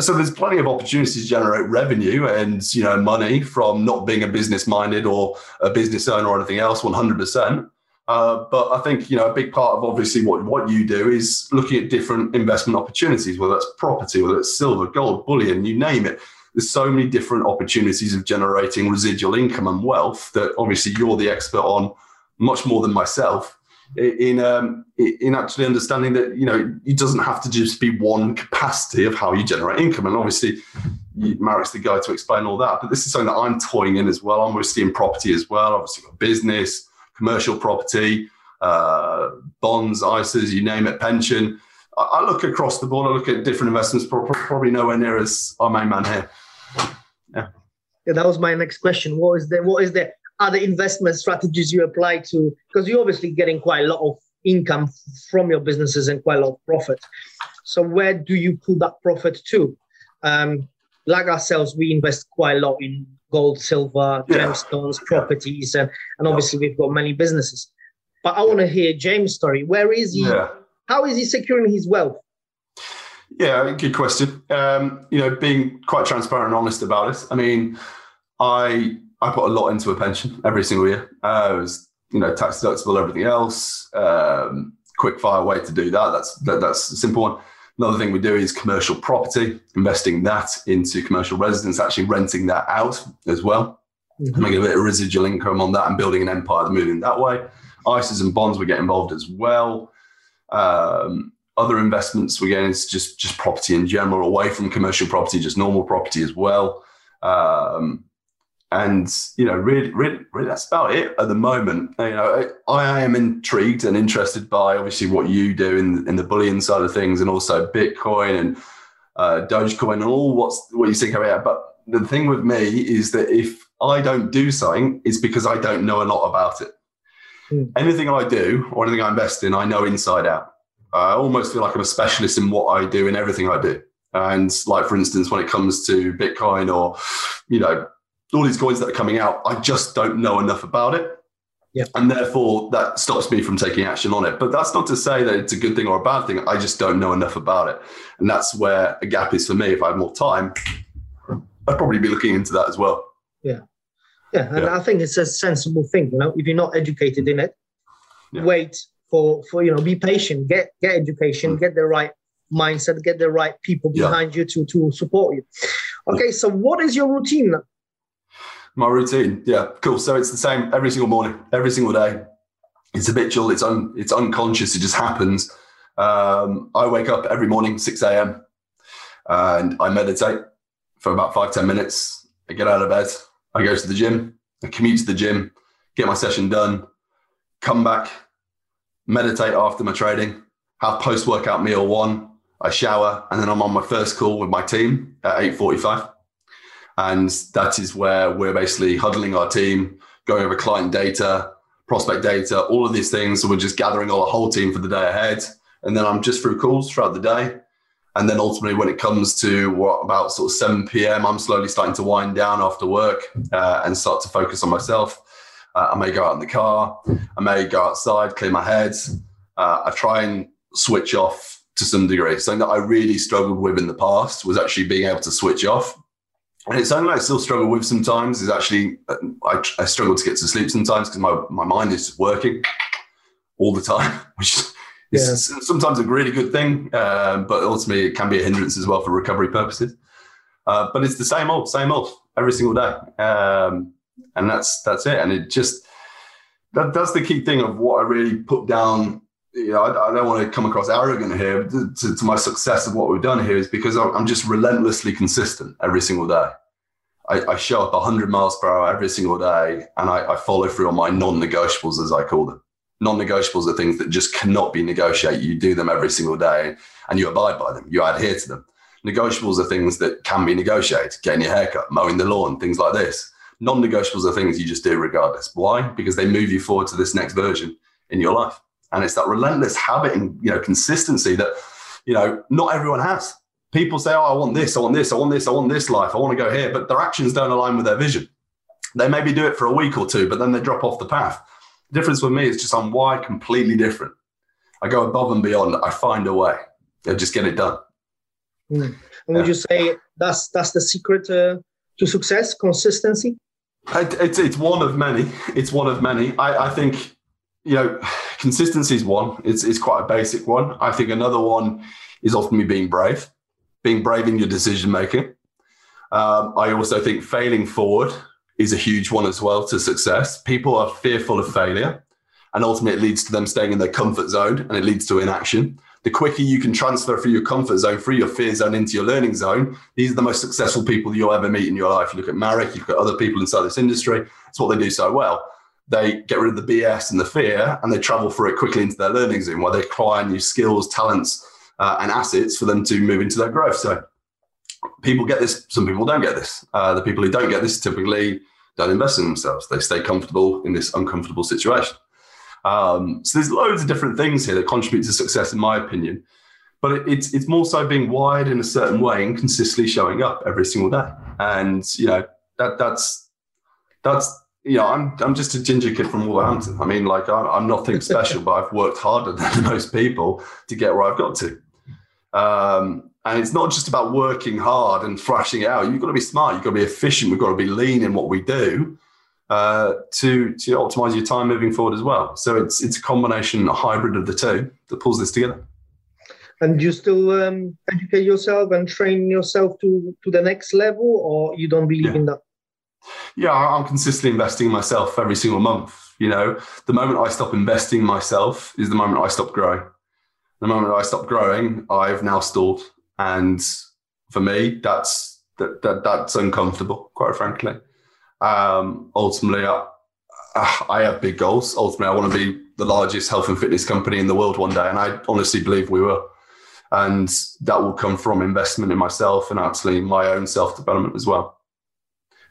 Speaker 3: So there's plenty of opportunities to generate revenue and you know money from not being a business minded or a business owner or anything else, 100%. Uh, but I think you know a big part of obviously what, what you do is looking at different investment opportunities, whether it's property, whether it's silver, gold, bullion, you name it there's so many different opportunities of generating residual income and wealth that obviously you're the expert on much more than myself in um, in actually understanding that you know it doesn't have to just be one capacity of how you generate income. And obviously Marek's the guy to explain all that but this is something that I'm toying in as well. I'm obviously in property as well. Obviously got business commercial property uh, bonds, ISAs, you name it, pension. I, look across the board. I look at different investments, probably nowhere near as our main man here.
Speaker 2: Yeah. yeah, that was my next question. What is the what is the other investment strategies you apply to? Because you're obviously getting quite a lot of income from your businesses and quite a lot of profit. So where do you put that profit to? Um, like ourselves, we invest quite a lot in gold, silver, yeah. gemstones, properties, and, and obviously we've got many businesses. But I want to hear James' story. Where is he? Yeah. How is he securing his wealth?
Speaker 3: Yeah, good question. Um, you know, being quite transparent and honest about it. I mean, I I put a lot into a pension every single year. Uh, it was you know tax deductible, everything else. Um, quick fire way to do that. That's that, that's a simple one. Another thing we do is commercial property, investing that into commercial residence, actually renting that out as well, mm-hmm. making a bit of residual income on that and building an empire moving that way. ISAs and bonds we get involved as well. Um, other investments we get into just just property in general, away from commercial property, just normal property as well. Um, and you know really, really really that's about it at the moment. You know i am intrigued and interested by obviously what you do in, in the bullion side of things and also bitcoin and uh, dogecoin and all what's what you see coming out but the thing with me is that if i don't do something it's because i don't know a lot about it mm. anything i do or anything i invest in i know inside out i almost feel like i'm a specialist in what i do in everything i do and like for instance when it comes to bitcoin or you know all these coins that are coming out, I just don't know enough about it.
Speaker 2: Yeah.
Speaker 3: And therefore, that stops me from taking action on it. But that's not to say that it's a good thing or a bad thing. I just don't know enough about it. And that's where a gap is for me. If I had more time, I'd probably be looking into that as well.
Speaker 2: Yeah. And yeah. I think it's a sensible thing. You know, if you're not educated in it, yeah. wait for, for, you know, be patient, get, get education, mm. get the right mindset, get the right people behind you to, to support you. Okay. So, what is your routine
Speaker 3: my routine. Yeah, cool. So it's the same every single morning, every single day. It's habitual. It's un, it's unconscious. It just happens. Um, I wake up every morning, six a.m. and I meditate for about five ten minutes. I get out of bed. I go to the gym. I commute to the gym, get my session done, come back, meditate after my trading, have post workout meal one. I shower, and then I'm on my first call with my team at eight forty-five. And that is where we're basically huddling our team, going over client data, prospect data, all of these things. So we're just gathering all the whole team for the day ahead. And then I'm just through calls throughout the day. And then ultimately, when it comes to what about sort of 7 p.m., I'm slowly starting to wind down after work uh, and start to focus on myself. Uh, I may go out in the car, I may go outside, clear my head. Uh, I try and switch off to some degree. Something that I really struggled with in the past was actually being able to switch off and it's something I still struggle with sometimes. Is actually uh, I, I struggle to get to sleep sometimes because my, my mind is working all the time, which is yeah. sometimes a really good thing, uh, but ultimately it can be a hindrance as well for recovery purposes. Uh, but it's the same old, same old every single day, um, and that's that's it. And it just that that's the key thing of what I really put down you know, I, I, don't want to come across arrogant here to, to, my success of what we've done here is because I'm just relentlessly consistent every single day. I, I show up 100 miles per hour every single day and I, I follow through on my non negotiables, as I call them. Non negotiables are things that just cannot be negotiated. You do them every single day and you abide by them, you adhere to them. Negotiables are things that can be negotiated, getting your haircut, mowing the lawn, things like this. Non negotiables are things you just do regardless. Why? Because they move you forward to this next version in your life and it's that relentless habit and you know consistency that you know not everyone has people say oh i want this i want this i want this i want this life i want to go here but their actions don't align with their vision they maybe do it for a week or two but then they drop off the path the difference with me is just i'm wired completely different i go above and beyond i find a way I just get it done
Speaker 2: mm. and yeah. would you say that's that's the secret uh, to success consistency
Speaker 3: it, it's, it's one of many it's one of many I, I think you know, consistency is one. It's it's quite a basic one. I think another one is often me being brave, being brave in your decision making. Um, I also think failing forward is a huge one as well to success. People are fearful of failure, and ultimately it leads to them staying in their comfort zone, and it leads to inaction. The quicker you can transfer through your comfort zone, through your fear zone into your learning zone, these are the most successful people you'll ever meet in your life. You look at Marek, you look at other people inside this industry. It's what they do so well they get rid of the BS and the fear and they travel through it quickly into their learning zone where they acquire new skills, talents, uh, and assets for them to move into their growth. So people get this, some people don't get this. Uh, the people who don't get this typically don't invest in themselves. They stay comfortable in this uncomfortable situation. Um, so there's loads of different things here that contribute to success, in my opinion. But it, it's it's more so being wired in a certain way and consistently showing up every single day. And you know that that's that's you know I'm I'm just a ginger kid from Wolverhampton. I mean, like I'm, I'm nothing special, but I've worked harder than most people to get where I've got to. Um, and it's not just about working hard and thrashing it out. You've got to be smart. You've got to be efficient. We've got to be lean in what we do uh, to to optimize your time moving forward as well. So it's it's a combination, a hybrid of the two that pulls this together.
Speaker 2: And you still um, educate yourself and train yourself to to the next level, or you don't believe
Speaker 3: yeah.
Speaker 2: in that?
Speaker 3: Yeah, I'm consistently investing in myself every single month. You know, the moment I stop investing in myself is the moment I stop growing. The moment I stop growing, I've now stalled, and for me, that's that, that that's uncomfortable, quite frankly. Um, ultimately, I, I have big goals. Ultimately, I want to be the largest health and fitness company in the world one day, and I honestly believe we will. And that will come from investment in myself and actually my own self development as well.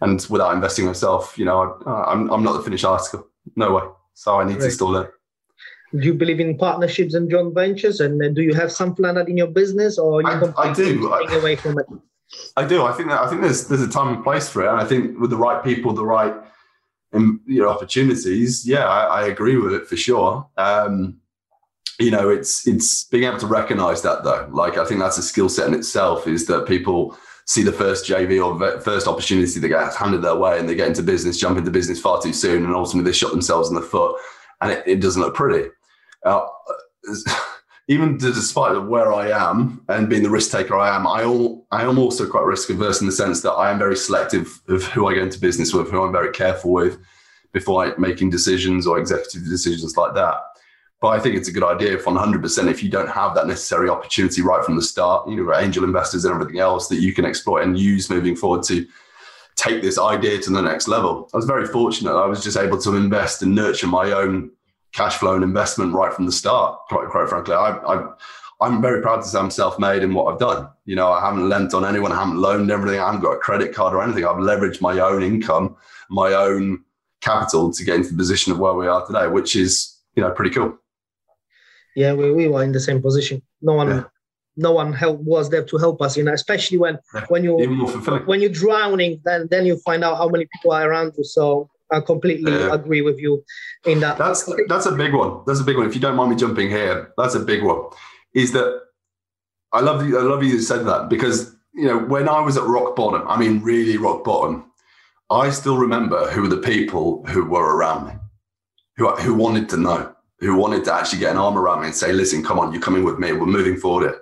Speaker 3: And without investing myself, you know, I, am I'm, I'm not the finished article. No way. So I need to still learn
Speaker 2: do you believe in partnerships and joint ventures? And do you have something like that in your business, or you
Speaker 3: I, I do.
Speaker 2: away from it?
Speaker 3: I do. I think that I think there's there's a time and place for it, and I think with the right people, the right um, you know opportunities, yeah, I, I agree with it for sure. Um, you know, it's it's being able to recognise that though. Like I think that's a skill set in itself. Is that people see the first JV or first opportunity that gets handed their way, and they get into business, jump into business far too soon, and ultimately they shot themselves in the foot, and it, it doesn't look pretty. Uh, even despite of where I am and being the risk taker I am, I, all, I am also quite risk averse in the sense that I am very selective of who I go into business with, who I'm very careful with before I, making decisions or executive decisions like that. But I think it's a good idea if 100% if you don't have that necessary opportunity right from the start, you know, angel investors and everything else that you can exploit and use moving forward to take this idea to the next level. I was very fortunate. I was just able to invest and nurture my own cash flow and investment right from the start. Quite, quite frankly, I, I, I'm very proud to say I'm self-made in what I've done. You know, I haven't lent on anyone, I haven't loaned everything, I haven't got a credit card or anything. I've leveraged my own income, my own capital to get into the position of where we are today, which is, you know, pretty cool.
Speaker 2: Yeah, we, we were in the same position. No one yeah. no one help was there to help us, you know, especially when yeah. when you when you're drowning, then then you find out how many people are around you. So I completely yeah. agree with you in that.
Speaker 3: That's that's a big one. That's a big one. If you don't mind me jumping here, that's a big one. Is that I love you. I love you you said that because you know when I was at rock bottom, I mean really rock bottom, I still remember who were the people who were around me, who who wanted to know, who wanted to actually get an arm around me and say, "Listen, come on, you're coming with me. We're moving forward."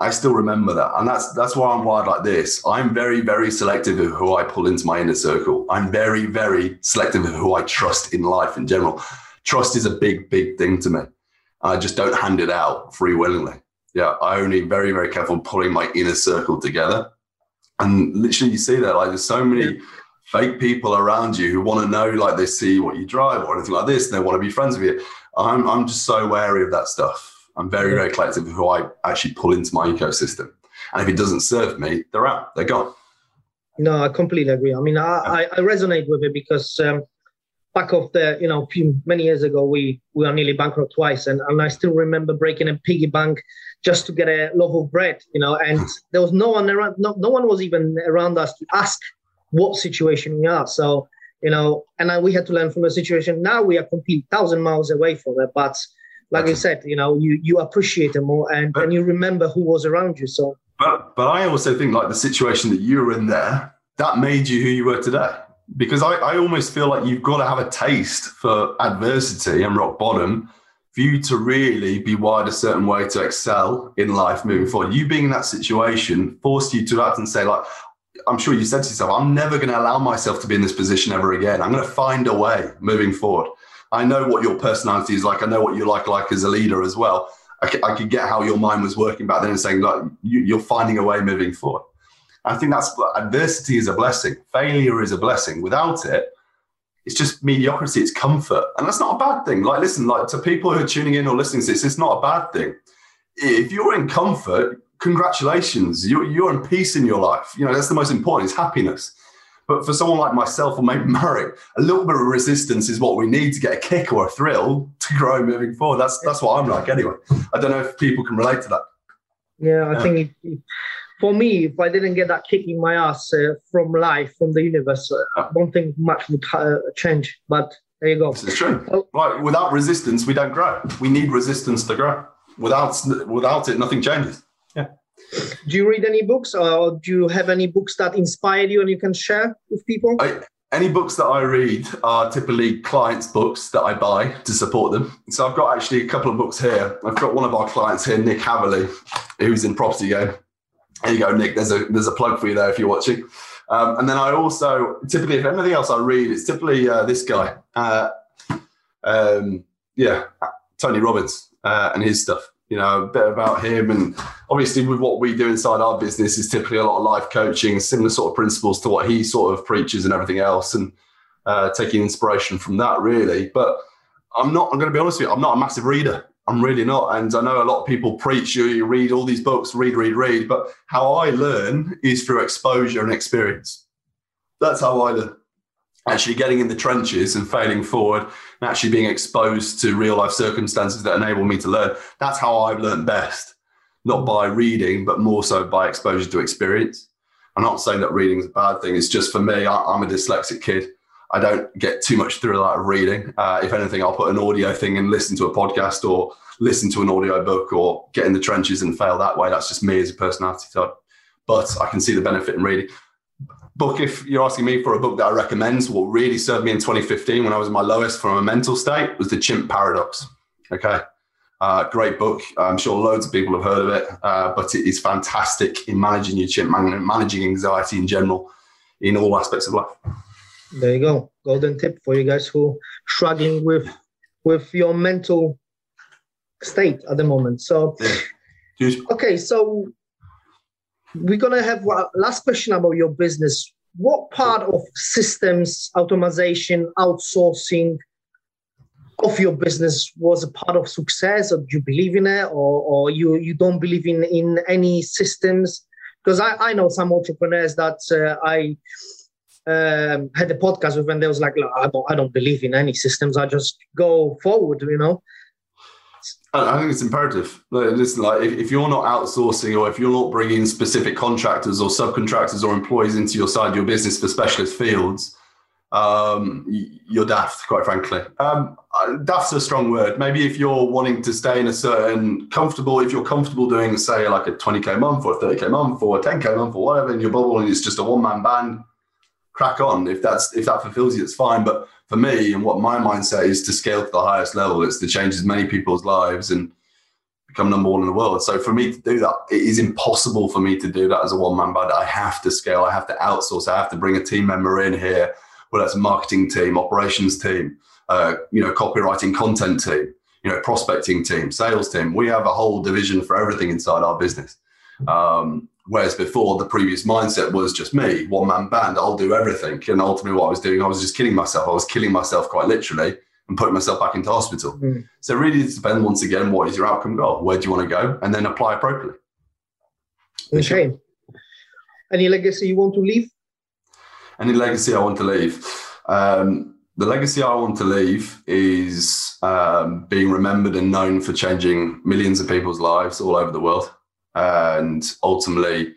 Speaker 3: I still remember that. And that's that's why I'm wired like this. I'm very, very selective of who I pull into my inner circle. I'm very, very selective of who I trust in life in general. Trust is a big, big thing to me. I just don't hand it out free willingly. Yeah, I only very, very careful pulling my inner circle together. And literally you see that like there's so many fake people around you who want to know, like they see what you drive or anything like this, and they want to be friends with you. I'm I'm just so wary of that stuff I'm very, very collective of who I actually pull into my ecosystem. And if it doesn't serve me, they're out, they're gone.
Speaker 2: No, I completely agree. I mean, I, I, I resonate with it because um, back of the, you know, few, many years ago, we we were nearly bankrupt twice, and, and I still remember breaking a piggy bank just to get a loaf of bread, you know, and there was no one around, no, no one was even around us to ask what situation we are. So, you know, and I, we had to learn from the situation. Now we are complete thousand miles away from it, but like I said, you know, you you appreciate them more and, but, and you remember who was around you. So
Speaker 3: but but I also think like the situation that you were in there, that made you who you were today. Because I, I almost feel like you've got to have a taste for adversity and rock bottom for you to really be wired a certain way to excel in life moving forward. You being in that situation forced you to act and say, like, I'm sure you said to yourself, I'm never going to allow myself to be in this position ever again. I'm going to find a way moving forward. I know what your personality is like. I know what you like like as a leader as well. I, could get how your mind was working back then and saying like you, you're finding a way moving forward. I think that's adversity is a blessing. Failure is a blessing. Without it, it's just mediocrity, it's comfort. And that's not a bad thing. Like, listen, like to people who are tuning in or listening to this, it's not a bad thing. If you're in comfort, congratulations, you're, you're in peace in your life. You know, that's the most important, is happiness. But for someone like myself or maybe Marek, a little bit of resistance is what we need to get a kick or a thrill to grow moving forward. That's that's what I'm like anyway. I don't know if people can relate to that.
Speaker 2: Yeah, I yeah. think it, for me, if I didn't get that kick in my ass uh, from life, from the universe, uh, I don't think much would uh, change. But there you go.
Speaker 3: This is true. Like without resistance, we don't grow. We need resistance to grow. Without without it, nothing changes.
Speaker 2: Do you read any books, or do you have any books that inspired you and you can share with people?
Speaker 3: I, any books that I read are typically clients' books that I buy to support them. So I've got actually a couple of books here. I've got one of our clients here, Nick Haverley, who's in Property Game. There you go, Nick. There's a there's a plug for you there if you're watching. Um, and then I also typically, if anything else I read, it's typically uh, this guy. Uh, um, yeah, Tony Robbins uh, and his stuff. You know, a bit about him, and obviously with what we do inside our business is typically a lot of life coaching, similar sort of principles to what he sort of preaches and everything else, and uh, taking inspiration from that really. But I'm not. I'm going to be honest with you. I'm not a massive reader. I'm really not. And I know a lot of people preach you, you read all these books, read, read, read. But how I learn is through exposure and experience. That's how I learn. Actually getting in the trenches and failing forward and actually being exposed to real life circumstances that enable me to learn. That's how I've learned best. Not by reading, but more so by exposure to experience. I'm not saying that reading is a bad thing. It's just for me, I'm a dyslexic kid. I don't get too much thrill out of reading. Uh, if anything, I'll put an audio thing and listen to a podcast or listen to an audio book or get in the trenches and fail that way. That's just me as a personality type. But I can see the benefit in reading. Book, if you're asking me for a book that I recommend, what really served me in 2015 when I was my lowest from a mental state was The Chimp Paradox. Okay. Uh, great book. I'm sure loads of people have heard of it, uh, but it is fantastic in managing your chimp, managing anxiety in general in all aspects of life
Speaker 2: there you go golden tip for you guys who struggling with with your mental state at the moment so yeah. okay so we're gonna have one last question about your business what part of systems automation outsourcing of your business was a part of success or do you believe in it or, or you, you don't believe in, in any systems because I, I know some entrepreneurs that uh, I um, had a podcast with and they was like, I don't, I don't believe in any systems. I just go forward, you know.
Speaker 3: I think it's imperative. Listen, like if, if, you're not outsourcing or if you're not bringing specific contractors or subcontractors or employees into your side of your business for specialist fields, um, you're daft, quite frankly. Um, daft's a strong word. Maybe if you're wanting to stay in a certain comfortable, if you're comfortable doing, say, like a 20k month or a 30k month or a 10k month or whatever in your bubble, and it's just a one man band, crack on. If that's if that fulfills you, it's fine. But for me and what my mindset is to scale to the highest level, it's to change as many people's lives and become number one in the world. So for me to do that, it is impossible for me to do that as a one man band. I have to scale. I have to outsource. I have to bring a team member in here, whether that's marketing team, operations team, uh, you know, copywriting, content team, you know, prospecting team, sales team. We have a whole division for everything inside our business. Um, Whereas before, the previous mindset was just me, one man band, I'll do everything. And ultimately, what I was doing, I was just killing myself. I was killing myself quite literally and putting myself back into hospital. Mm. So, it really depends once again, what is your outcome goal? Where do you want to go? And then apply appropriately.
Speaker 2: Okay. Any legacy you want to leave?
Speaker 3: Any legacy I want to leave? Um, the legacy I want to leave is um, being remembered and known for changing millions of people's lives all over the world and ultimately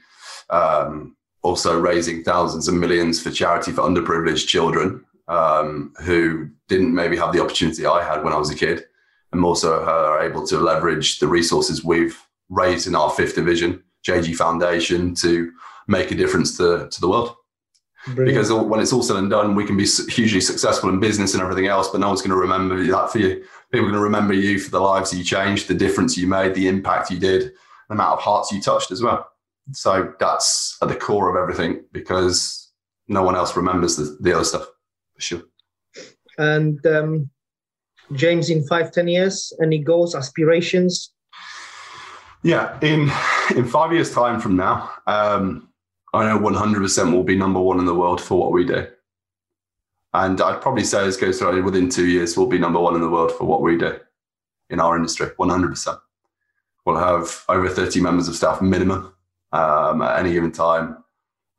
Speaker 3: um, also raising thousands and millions for charity for underprivileged children um, who didn't maybe have the opportunity I had when I was a kid, and also are able to leverage the resources we've raised in our fifth division, JG Foundation, to make a difference to, to the world. Brilliant. Because when it's all said and done, we can be hugely successful in business and everything else, but no one's going to remember that for you. People are going to remember you for the lives you changed, the difference you made, the impact you did, the amount of hearts you touched as well. So that's at the core of everything because no one else remembers the, the other stuff for sure.
Speaker 2: And um, James, in five, ten years, any goals, aspirations?
Speaker 3: Yeah, in in five years' time from now, um, I know 100% will be number one in the world for what we do. And I'd probably say as goes through within two years, we'll be number one in the world for what we do in our industry, 100%. We'll have over 30 members of staff minimum um, at any given time,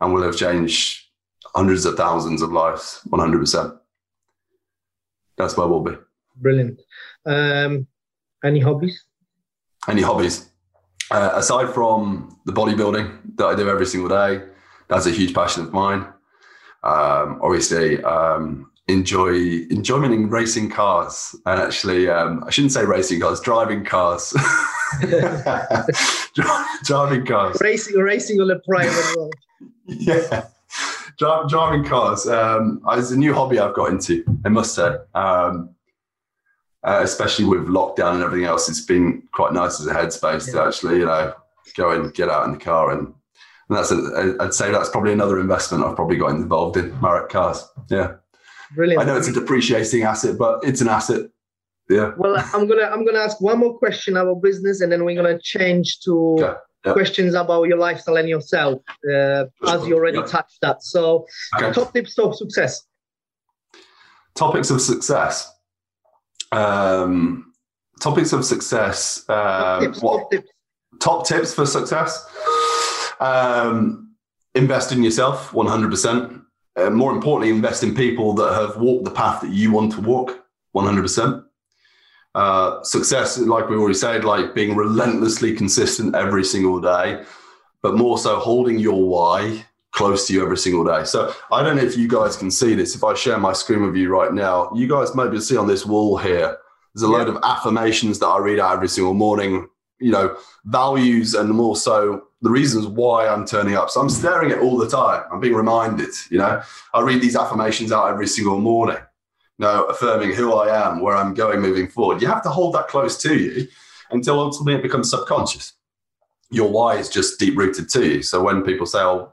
Speaker 3: and we'll have changed hundreds of thousands of lives, 100%. That's where we'll be.
Speaker 2: Brilliant. Um, any hobbies?
Speaker 3: Any hobbies? Uh, aside from the bodybuilding that I do every single day, that's a huge passion of mine. Um, obviously, um, enjoy enjoyment in racing cars, and actually, um, I shouldn't say racing cars, driving cars. driving cars.
Speaker 2: Racing, racing on a private road.
Speaker 3: Yeah, driving cars. Um, it's a new hobby I've got into. I must say. Um, uh, especially with lockdown and everything else, it's been quite nice as a headspace yeah. to actually, you know, go and get out in the car and, and that's a, I'd say that's probably another investment I've probably got involved in Marek cars. Yeah.
Speaker 2: Brilliant.
Speaker 3: I know it's a depreciating asset, but it's an asset. Yeah.
Speaker 2: Well, I'm gonna I'm gonna ask one more question about business, and then we're gonna change to okay. yep. questions about your lifestyle and yourself, uh, as you already yep. touched that. So, okay. top tips of success.
Speaker 3: Topics of success. Um, topics of success. Um, top, tips, what, top, tips. top tips for success. Um, invest in yourself, 100%. Uh, more importantly, invest in people that have walked the path that you want to walk, 100%. Uh, success, like we already said, like being relentlessly consistent every single day, but more so holding your why close to you every single day. So I don't know if you guys can see this. If I share my screen with you right now, you guys maybe see on this wall here, there's a yeah. load of affirmations that I read out every single morning, you know, values and more so the reasons why I'm turning up. So I'm staring at all the time. I'm being reminded, you know, I read these affirmations out every single morning, you know, affirming who I am, where I'm going moving forward. You have to hold that close to you until ultimately it becomes subconscious. Your why is just deep rooted to you. So when people say, oh,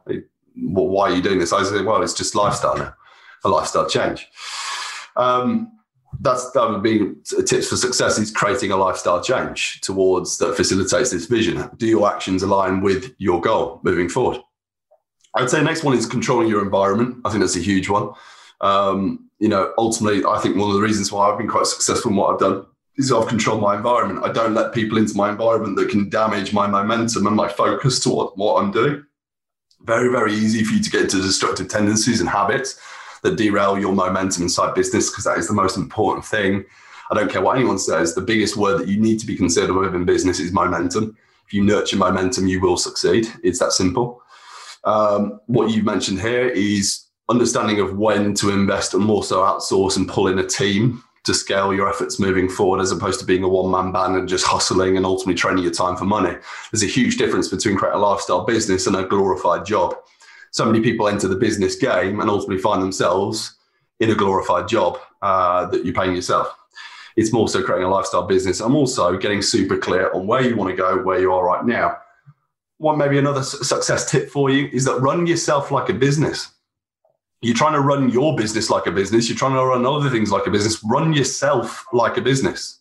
Speaker 3: why are you doing this? I say, well, it's just lifestyle now, a lifestyle change. Um, that's that would be tips for success is creating a lifestyle change towards that facilitates this vision. Do your actions align with your goal moving forward? I would say next one is controlling your environment. I think that's a huge one. Um, you know, ultimately, I think one of the reasons why I've been quite successful in what I've done is I've controlled my environment. I don't let people into my environment that can damage my momentum and my focus toward what I'm doing very, very easy for you to get into destructive tendencies and habits that derail your momentum inside business because that is the most important thing. I don't care what anyone says, the biggest word that you need to be considered with in business is momentum. If you nurture momentum, you will succeed. It's that simple. Um, what you've mentioned here is understanding of when to invest and more so outsource and pull in a team to scale your efforts moving forward as opposed to being a one man band and just hustling and ultimately training your time for money. There's a huge difference between creating a lifestyle business and a glorified job. So many people enter the business game and ultimately find themselves in a glorified job uh, that you're paying yourself. It's more so creating a lifestyle business. I'm also getting super clear on where you want to go, where you are right now. One, maybe another success tip for you is that run yourself like a business you're trying to run your business like a business. You're trying to run other things like a business. Run yourself like a business.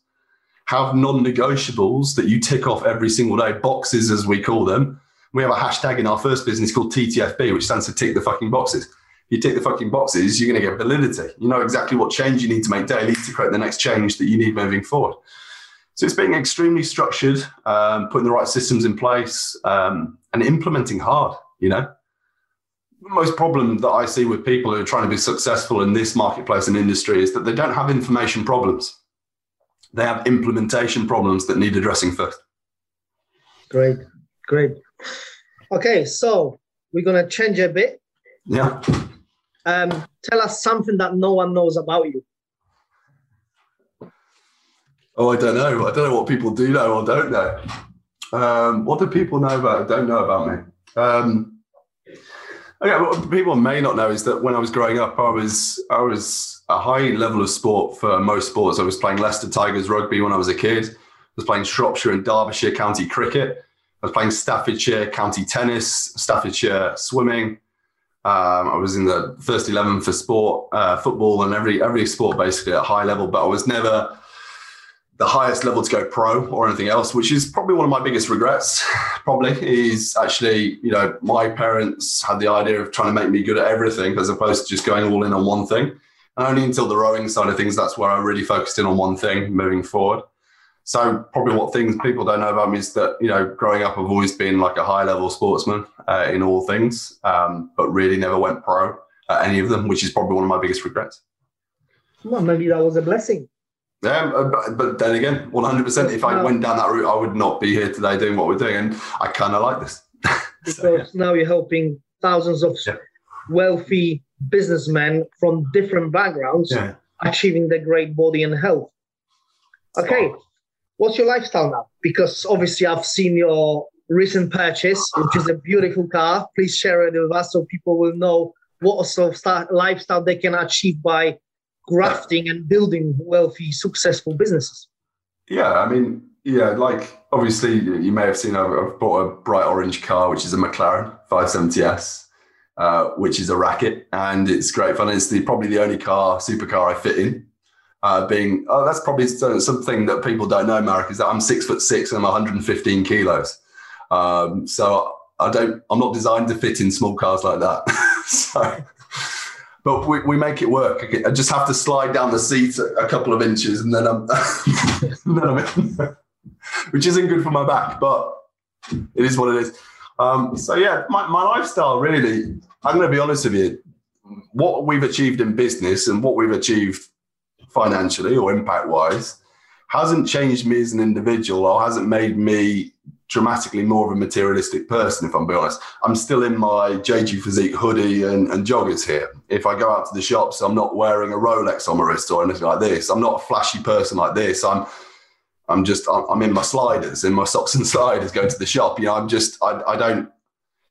Speaker 3: Have non negotiables that you tick off every single day, boxes as we call them. We have a hashtag in our first business called TTFB, which stands for tick the fucking boxes. If You tick the fucking boxes, you're going to get validity. You know exactly what change you need to make daily to create the next change that you need moving forward. So it's being extremely structured, um, putting the right systems in place, um, and implementing hard, you know The most problem that I see with people who are trying to be successful in this marketplace and industry is that they don't have information problems. They have implementation problems that need addressing first.
Speaker 2: Great, great. Okay, so we're gonna change a bit.
Speaker 3: Yeah.
Speaker 2: Um, tell us something that no one knows about you.
Speaker 3: Oh, I don't know. I don't know what people do know or don't know. Um, what do people know about? Don't know about me. Um, Okay, what people may not know is that when I was growing up, I was I was a high level of sport for most sports. I was playing Leicester Tigers rugby when I was a kid. I was playing Shropshire and Derbyshire county cricket. I was playing Staffordshire county tennis, Staffordshire swimming. Um, I was in the first eleven for sport, uh, football, and every every sport basically at high level. But I was never the highest level to go pro or anything else, which is probably one of my biggest regrets. Probably is actually, you know, my parents had the idea of trying to make me good at everything as opposed to just going all in on one thing. And only until the rowing side of things, that's where I really focused in on one thing moving forward. So probably what things people don't know about me is that you know growing up I've always been like a high level sportsman uh, in all things, um, but really never went pro at any of them, which is probably one of my biggest regrets.
Speaker 2: Well, maybe that was a blessing.
Speaker 3: Yeah, uh, but then again, one hundred percent. If I went down that route, I would not be here today doing what we're doing, and I kind of like this.
Speaker 2: because so, yeah. now you're helping thousands of yeah. wealthy businessmen from different backgrounds yeah. achieving their great body and health. Okay, what's your lifestyle now? Because obviously I've seen your recent purchase, which is a beautiful car. Please share it with us so people will know what sort of lifestyle they can achieve by grafting and building wealthy, successful businesses.
Speaker 3: Yeah, I mean, yeah, like obviously you may have seen I've, bought a bright orange car, which is a McLaren 570S. Uh, which is a racket, and it's great fun. It's the, probably the only car, supercar I fit in uh, being oh that's probably something that people don't know marek is that i'm six foot six and i'm 115 kilos. Um, so i don't i'm not designed to fit in small cars like that. So but we, we make it work. I just have to slide down the seat a couple of inches and then i'm, then I'm in, which isn't good for my back but it is what it is. Um, so yeah my, my lifestyle really i'm going to be honest with you. What we've achieved in business and what we've achieved financially or impact wise hasn't changed me as an individual or hasn't made me dramatically more of a materialistic person, if I'm being honest. I'm still in my JG Physique hoodie and, and, joggers here. If I go out to the shops, I'm not wearing a Rolex on my wrist or anything like this. I'm not a flashy person like this. I'm I'm just I'm in my sliders, in my socks and sliders, going to the shop. You know, I'm just I, I don't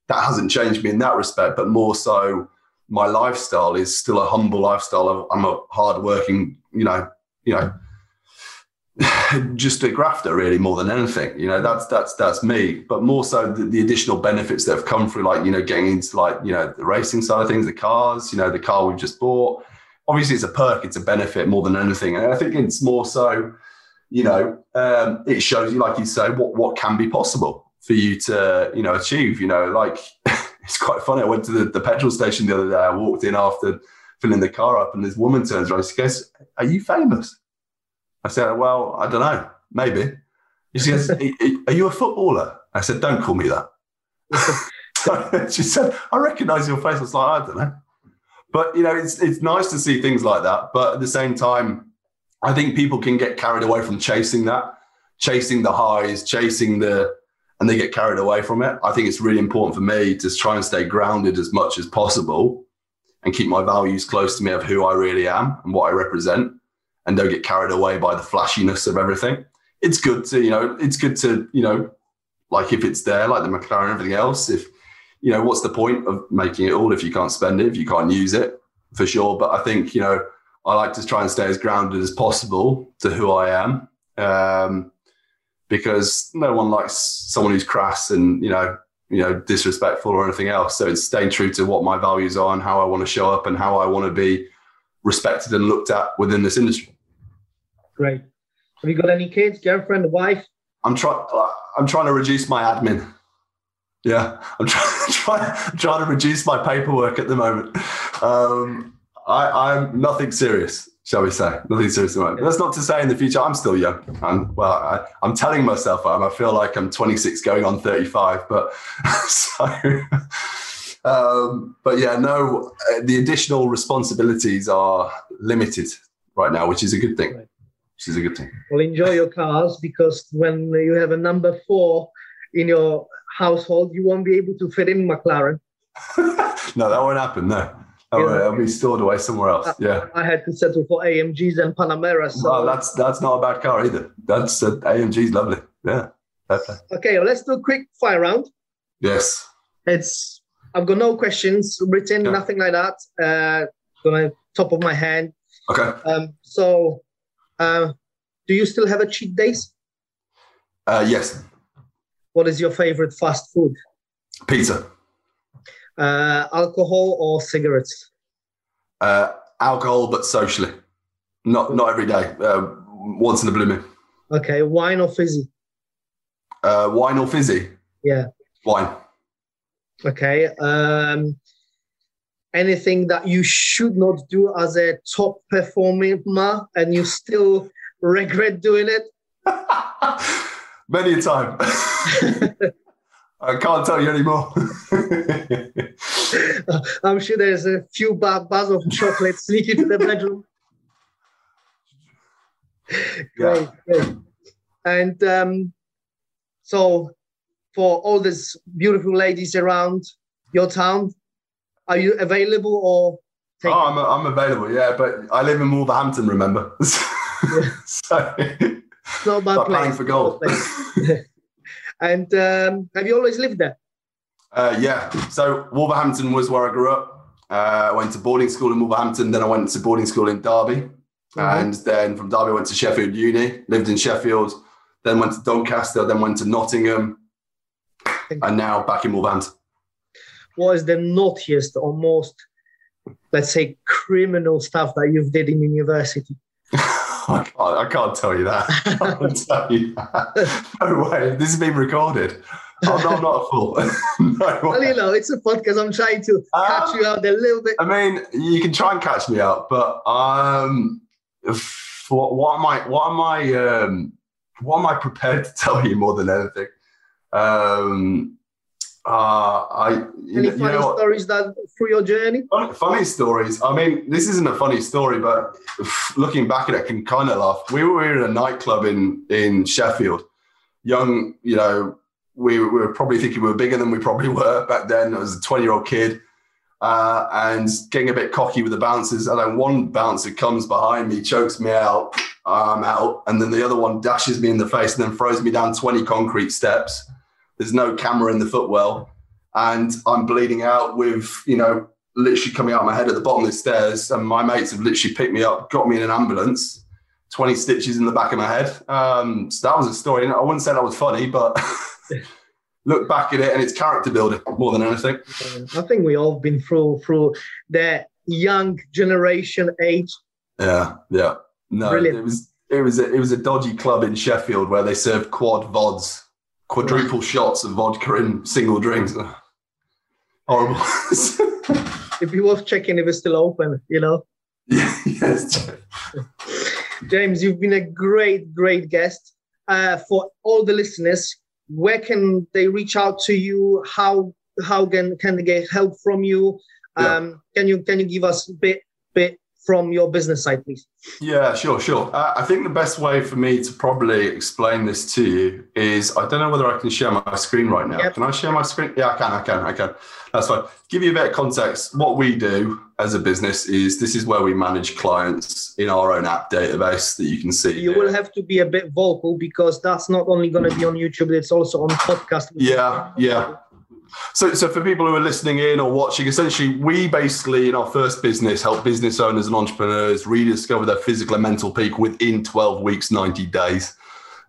Speaker 3: that hasn't changed me in that respect, but more so my lifestyle is still a humble lifestyle. I'm a hardworking, you know, you know, just a grafter really more than anything. You know, that's that's that's me. But more so the, the, additional benefits that have come through, like you know, getting into like you know the racing side of things, the cars. You know, the car we've just bought. Obviously, it's a perk. It's a benefit more than anything. And I think it's more so. You know, um, it shows you, like you say, what what can be possible for you to you know achieve. You know, like it's quite funny. I went to the, the petrol station the other day. I walked in after filling the car up, and this woman turns around. She goes, "Are you famous?" I said, "Well, I don't know. Maybe." She goes, "Are you a footballer?" I said, "Don't call me that." she said, "I recognise your face." I was like, "I don't know," but you know, it's it's nice to see things like that. But at the same time, I think people can get carried away from chasing that, chasing the highs, chasing the and they get carried away from it. I think it's really important for me to try and stay grounded as much as possible and keep my values close to me of who I really am and what I represent and don't get carried away by the flashiness of everything. It's good to, you know, it's good to, you know, like if it's there, like the McLaren and everything else, if, you know, what's the point of making it all if you can't spend it, if you can't use it for sure. But I think, you know, I like to try and stay as grounded as possible to who I am. Um, because no one likes someone who's crass and you know you know disrespectful or anything else. So it's staying true to what my values are and how I want to show up and how I want to be respected and looked at within this industry.
Speaker 2: Great. Have you got any kids, girlfriend, wife?
Speaker 3: I'm trying. I'm trying to reduce my admin. Yeah, I'm trying try, trying to reduce my paperwork at the moment. Um, I, I'm nothing serious shall we say? Nothing serious about it. That's not to say in the future I'm still young. I'm, well, I, am telling myself I'm. I feel like I'm 26 going on 35, but so. Um, but yeah, no, uh, the additional responsibilities are limited right now, which is a good thing. Right. Which is a good thing.
Speaker 2: Well, enjoy your cars because when you have a number four in your household, you won't be able to fit in McLaren.
Speaker 3: no, that won't happen. No. Oh, yeah. it'll be stored away somewhere else. Yeah.
Speaker 2: I had to settle for AMGs and Panamera. So.
Speaker 3: Well, that's that's not a bad car either. That's uh, AMG's lovely. Yeah.
Speaker 2: Okay, well, let's do a quick fire round.
Speaker 3: Yes.
Speaker 2: It's I've got no questions written, yeah. nothing like that. Uh, gonna top of my head.
Speaker 3: Okay.
Speaker 2: Um, so, uh, do you still have a cheat days?
Speaker 3: Uh, yes.
Speaker 2: What is your favorite fast food?
Speaker 3: Pizza
Speaker 2: uh, alcohol or cigarettes?
Speaker 3: Uh, alcohol, but socially, not not every day. Uh, once in a blue moon.
Speaker 2: Okay, wine or fizzy?
Speaker 3: Uh, wine or fizzy?
Speaker 2: Yeah.
Speaker 3: Wine.
Speaker 2: Okay. Um, anything that you should not do as a top performer and you still regret doing it?
Speaker 3: Many a time. I can't tell you anymore.
Speaker 2: I'm sure there's a few bars of chocolate sneaking to the bedroom. great, yeah. great. And um, so, for all these beautiful ladies around your town, are you available or?
Speaker 3: Oh, I'm, I'm available, yeah, but I live in Wolverhampton, remember? so, it's
Speaker 2: not bad
Speaker 3: place. for gold.
Speaker 2: And um, have you always lived there?
Speaker 3: Uh, yeah. So Wolverhampton was where I grew up. Uh, I went to boarding school in Wolverhampton. Then I went to boarding school in Derby. Mm-hmm. And then from Derby, I went to Sheffield Uni, lived in Sheffield, then went to Doncaster, then went to Nottingham, and now back in Wolverhampton.
Speaker 2: What is the naughtiest or most, let's say, criminal stuff that you've did in university?
Speaker 3: I can't, I can't tell you that. I can't tell you that. No way. This is being recorded. I'm not, I'm not a fool.
Speaker 2: no well, you know, it's a podcast. I'm trying to um, catch you out a little bit.
Speaker 3: I mean, you can try and catch me out, but um, what, what am I? What am I? Um, what am I prepared to tell you more than anything? Um, uh, I
Speaker 2: any funny know stories that through your journey?
Speaker 3: Funny, funny, stories. I mean, this isn't a funny story, but looking back at it, I can kind of laugh. We were in a nightclub in in Sheffield. Young, you know, we, we were probably thinking we were bigger than we probably were back then. I was a twenty year old kid. Uh, and getting a bit cocky with the bouncers. And then one bouncer comes behind me, chokes me out, I'm out. And then the other one dashes me in the face and then throws me down 20 concrete steps. There's no camera in the footwell, and I'm bleeding out with you know literally coming out of my head at the bottom of the stairs. And my mates have literally picked me up, got me in an ambulance. 20 stitches in the back of my head. Um, so that was a story. I wouldn't say that was funny, but look back at it and it's character building more than anything.
Speaker 2: I think we all been through through that young generation age.
Speaker 3: Yeah, yeah. No, Brilliant. it was it was a, it was a dodgy club in Sheffield where they served quad vods quadruple shots of vodka in single drinks. Horrible.
Speaker 2: It'd be worth checking if it's still open, you know?
Speaker 3: yes.
Speaker 2: James, you've been a great, great guest. Uh, for all the listeners, where can they reach out to you? How how can, can they get help from you? Um, yeah. Can you can you give us a bit bit from your business side, please?
Speaker 3: Yeah, sure, sure. Uh, I think the best way for me to probably explain this to you is I don't know whether I can share my screen right now. Yep. Can I share my screen? Yeah, I can, I can, I can. That's fine. Give you a bit of context. What we do as a business is this is where we manage clients in our own app database that you can see.
Speaker 2: You here. will have to be a bit vocal because that's not only going to be on YouTube, it's also on podcast.
Speaker 3: Yeah, yeah. So, so for people who are listening in or watching, essentially, we basically in our first business help business owners and entrepreneurs rediscover their physical and mental peak within 12 weeks, 90 days.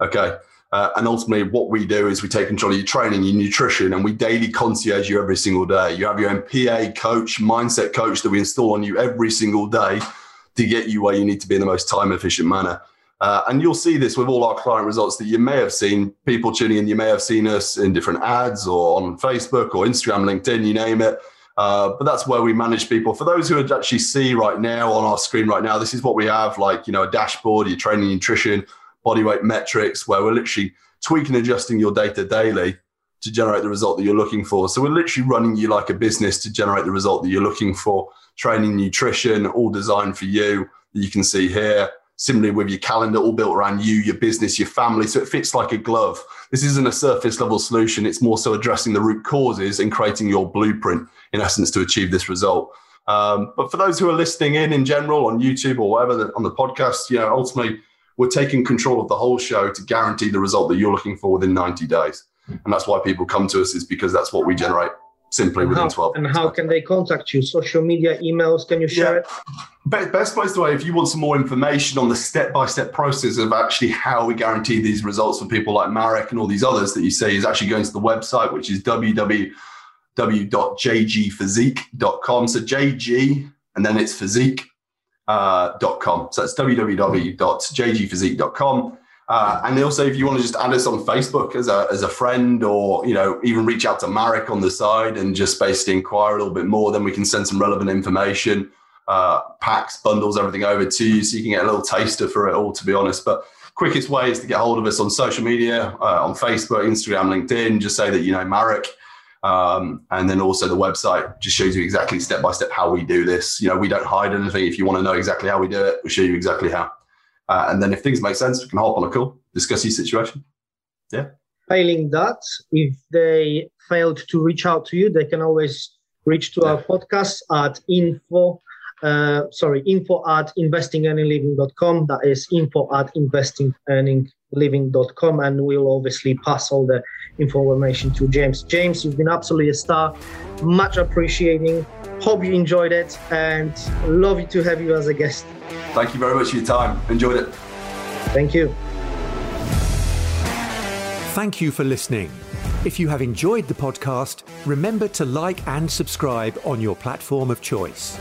Speaker 3: Okay. Uh, and ultimately, what we do is we take control of your training, your nutrition, and we daily concierge you every single day. You have your own PA coach, mindset coach that we install on you every single day to get you where you need to be in the most time efficient manner. Uh, and you'll see this with all our client results that you may have seen people tuning in. You may have seen us in different ads or on Facebook or Instagram, LinkedIn, you name it. Uh, but that's where we manage people. For those who actually see right now on our screen right now, this is what we have like, you know, a dashboard, your training, nutrition, body weight metrics, where we're literally tweaking, and adjusting your data daily to generate the result that you're looking for. So we're literally running you like a business to generate the result that you're looking for. Training, nutrition, all designed for you. That you can see here similarly with your calendar all built around you, your business, your family. So it fits like a glove. This isn't a surface level solution. It's more so addressing the root causes and creating your blueprint, in essence, to achieve this result. Um, but for those who are listening in in general on YouTube or whatever on the podcast, you know, ultimately we're taking control of the whole show to guarantee the result that you're looking for within 90 days. And that's why people come to us is because that's what we generate simply
Speaker 2: and
Speaker 3: within
Speaker 2: how,
Speaker 3: 12
Speaker 2: and how can they contact you social media emails can you share
Speaker 3: yeah. it best place to way if you want some more information on the step-by-step process of actually how we guarantee these results for people like marek and all these others that you see is actually going to the website which is www.jgphysique.com so jg and then it's physique uh, .com. So that's www.jgphysique.com. Uh, and also, if you want to just add us on Facebook as a, as a friend or, you know, even reach out to Marek on the side and just basically inquire a little bit more, then we can send some relevant information, uh, packs, bundles, everything over to you so you can get a little taster for it all, to be honest. But quickest way is to get hold of us on social media, uh, on Facebook, Instagram, LinkedIn. Just say that, you know, Marek. Um, and then also the website just shows you exactly step by step how we do this. You know, we don't hide anything. If you want to know exactly how we do it, we'll show you exactly how. Uh, and then if things make sense, we can hop on a call, discuss your situation. Yeah.
Speaker 2: Failing that, if they failed to reach out to you, they can always reach to yeah. our podcast at info, uh, sorry, info at investingearningliving.com. That is info at investingearningliving.com. And we'll obviously pass all the information to James. James, you've been absolutely a star. Much appreciating. Hope you enjoyed it and love to have you as a guest.
Speaker 3: Thank you very much for your time. Enjoyed it.
Speaker 2: Thank you.
Speaker 1: Thank you for listening. If you have enjoyed the podcast, remember to like and subscribe on your platform of choice.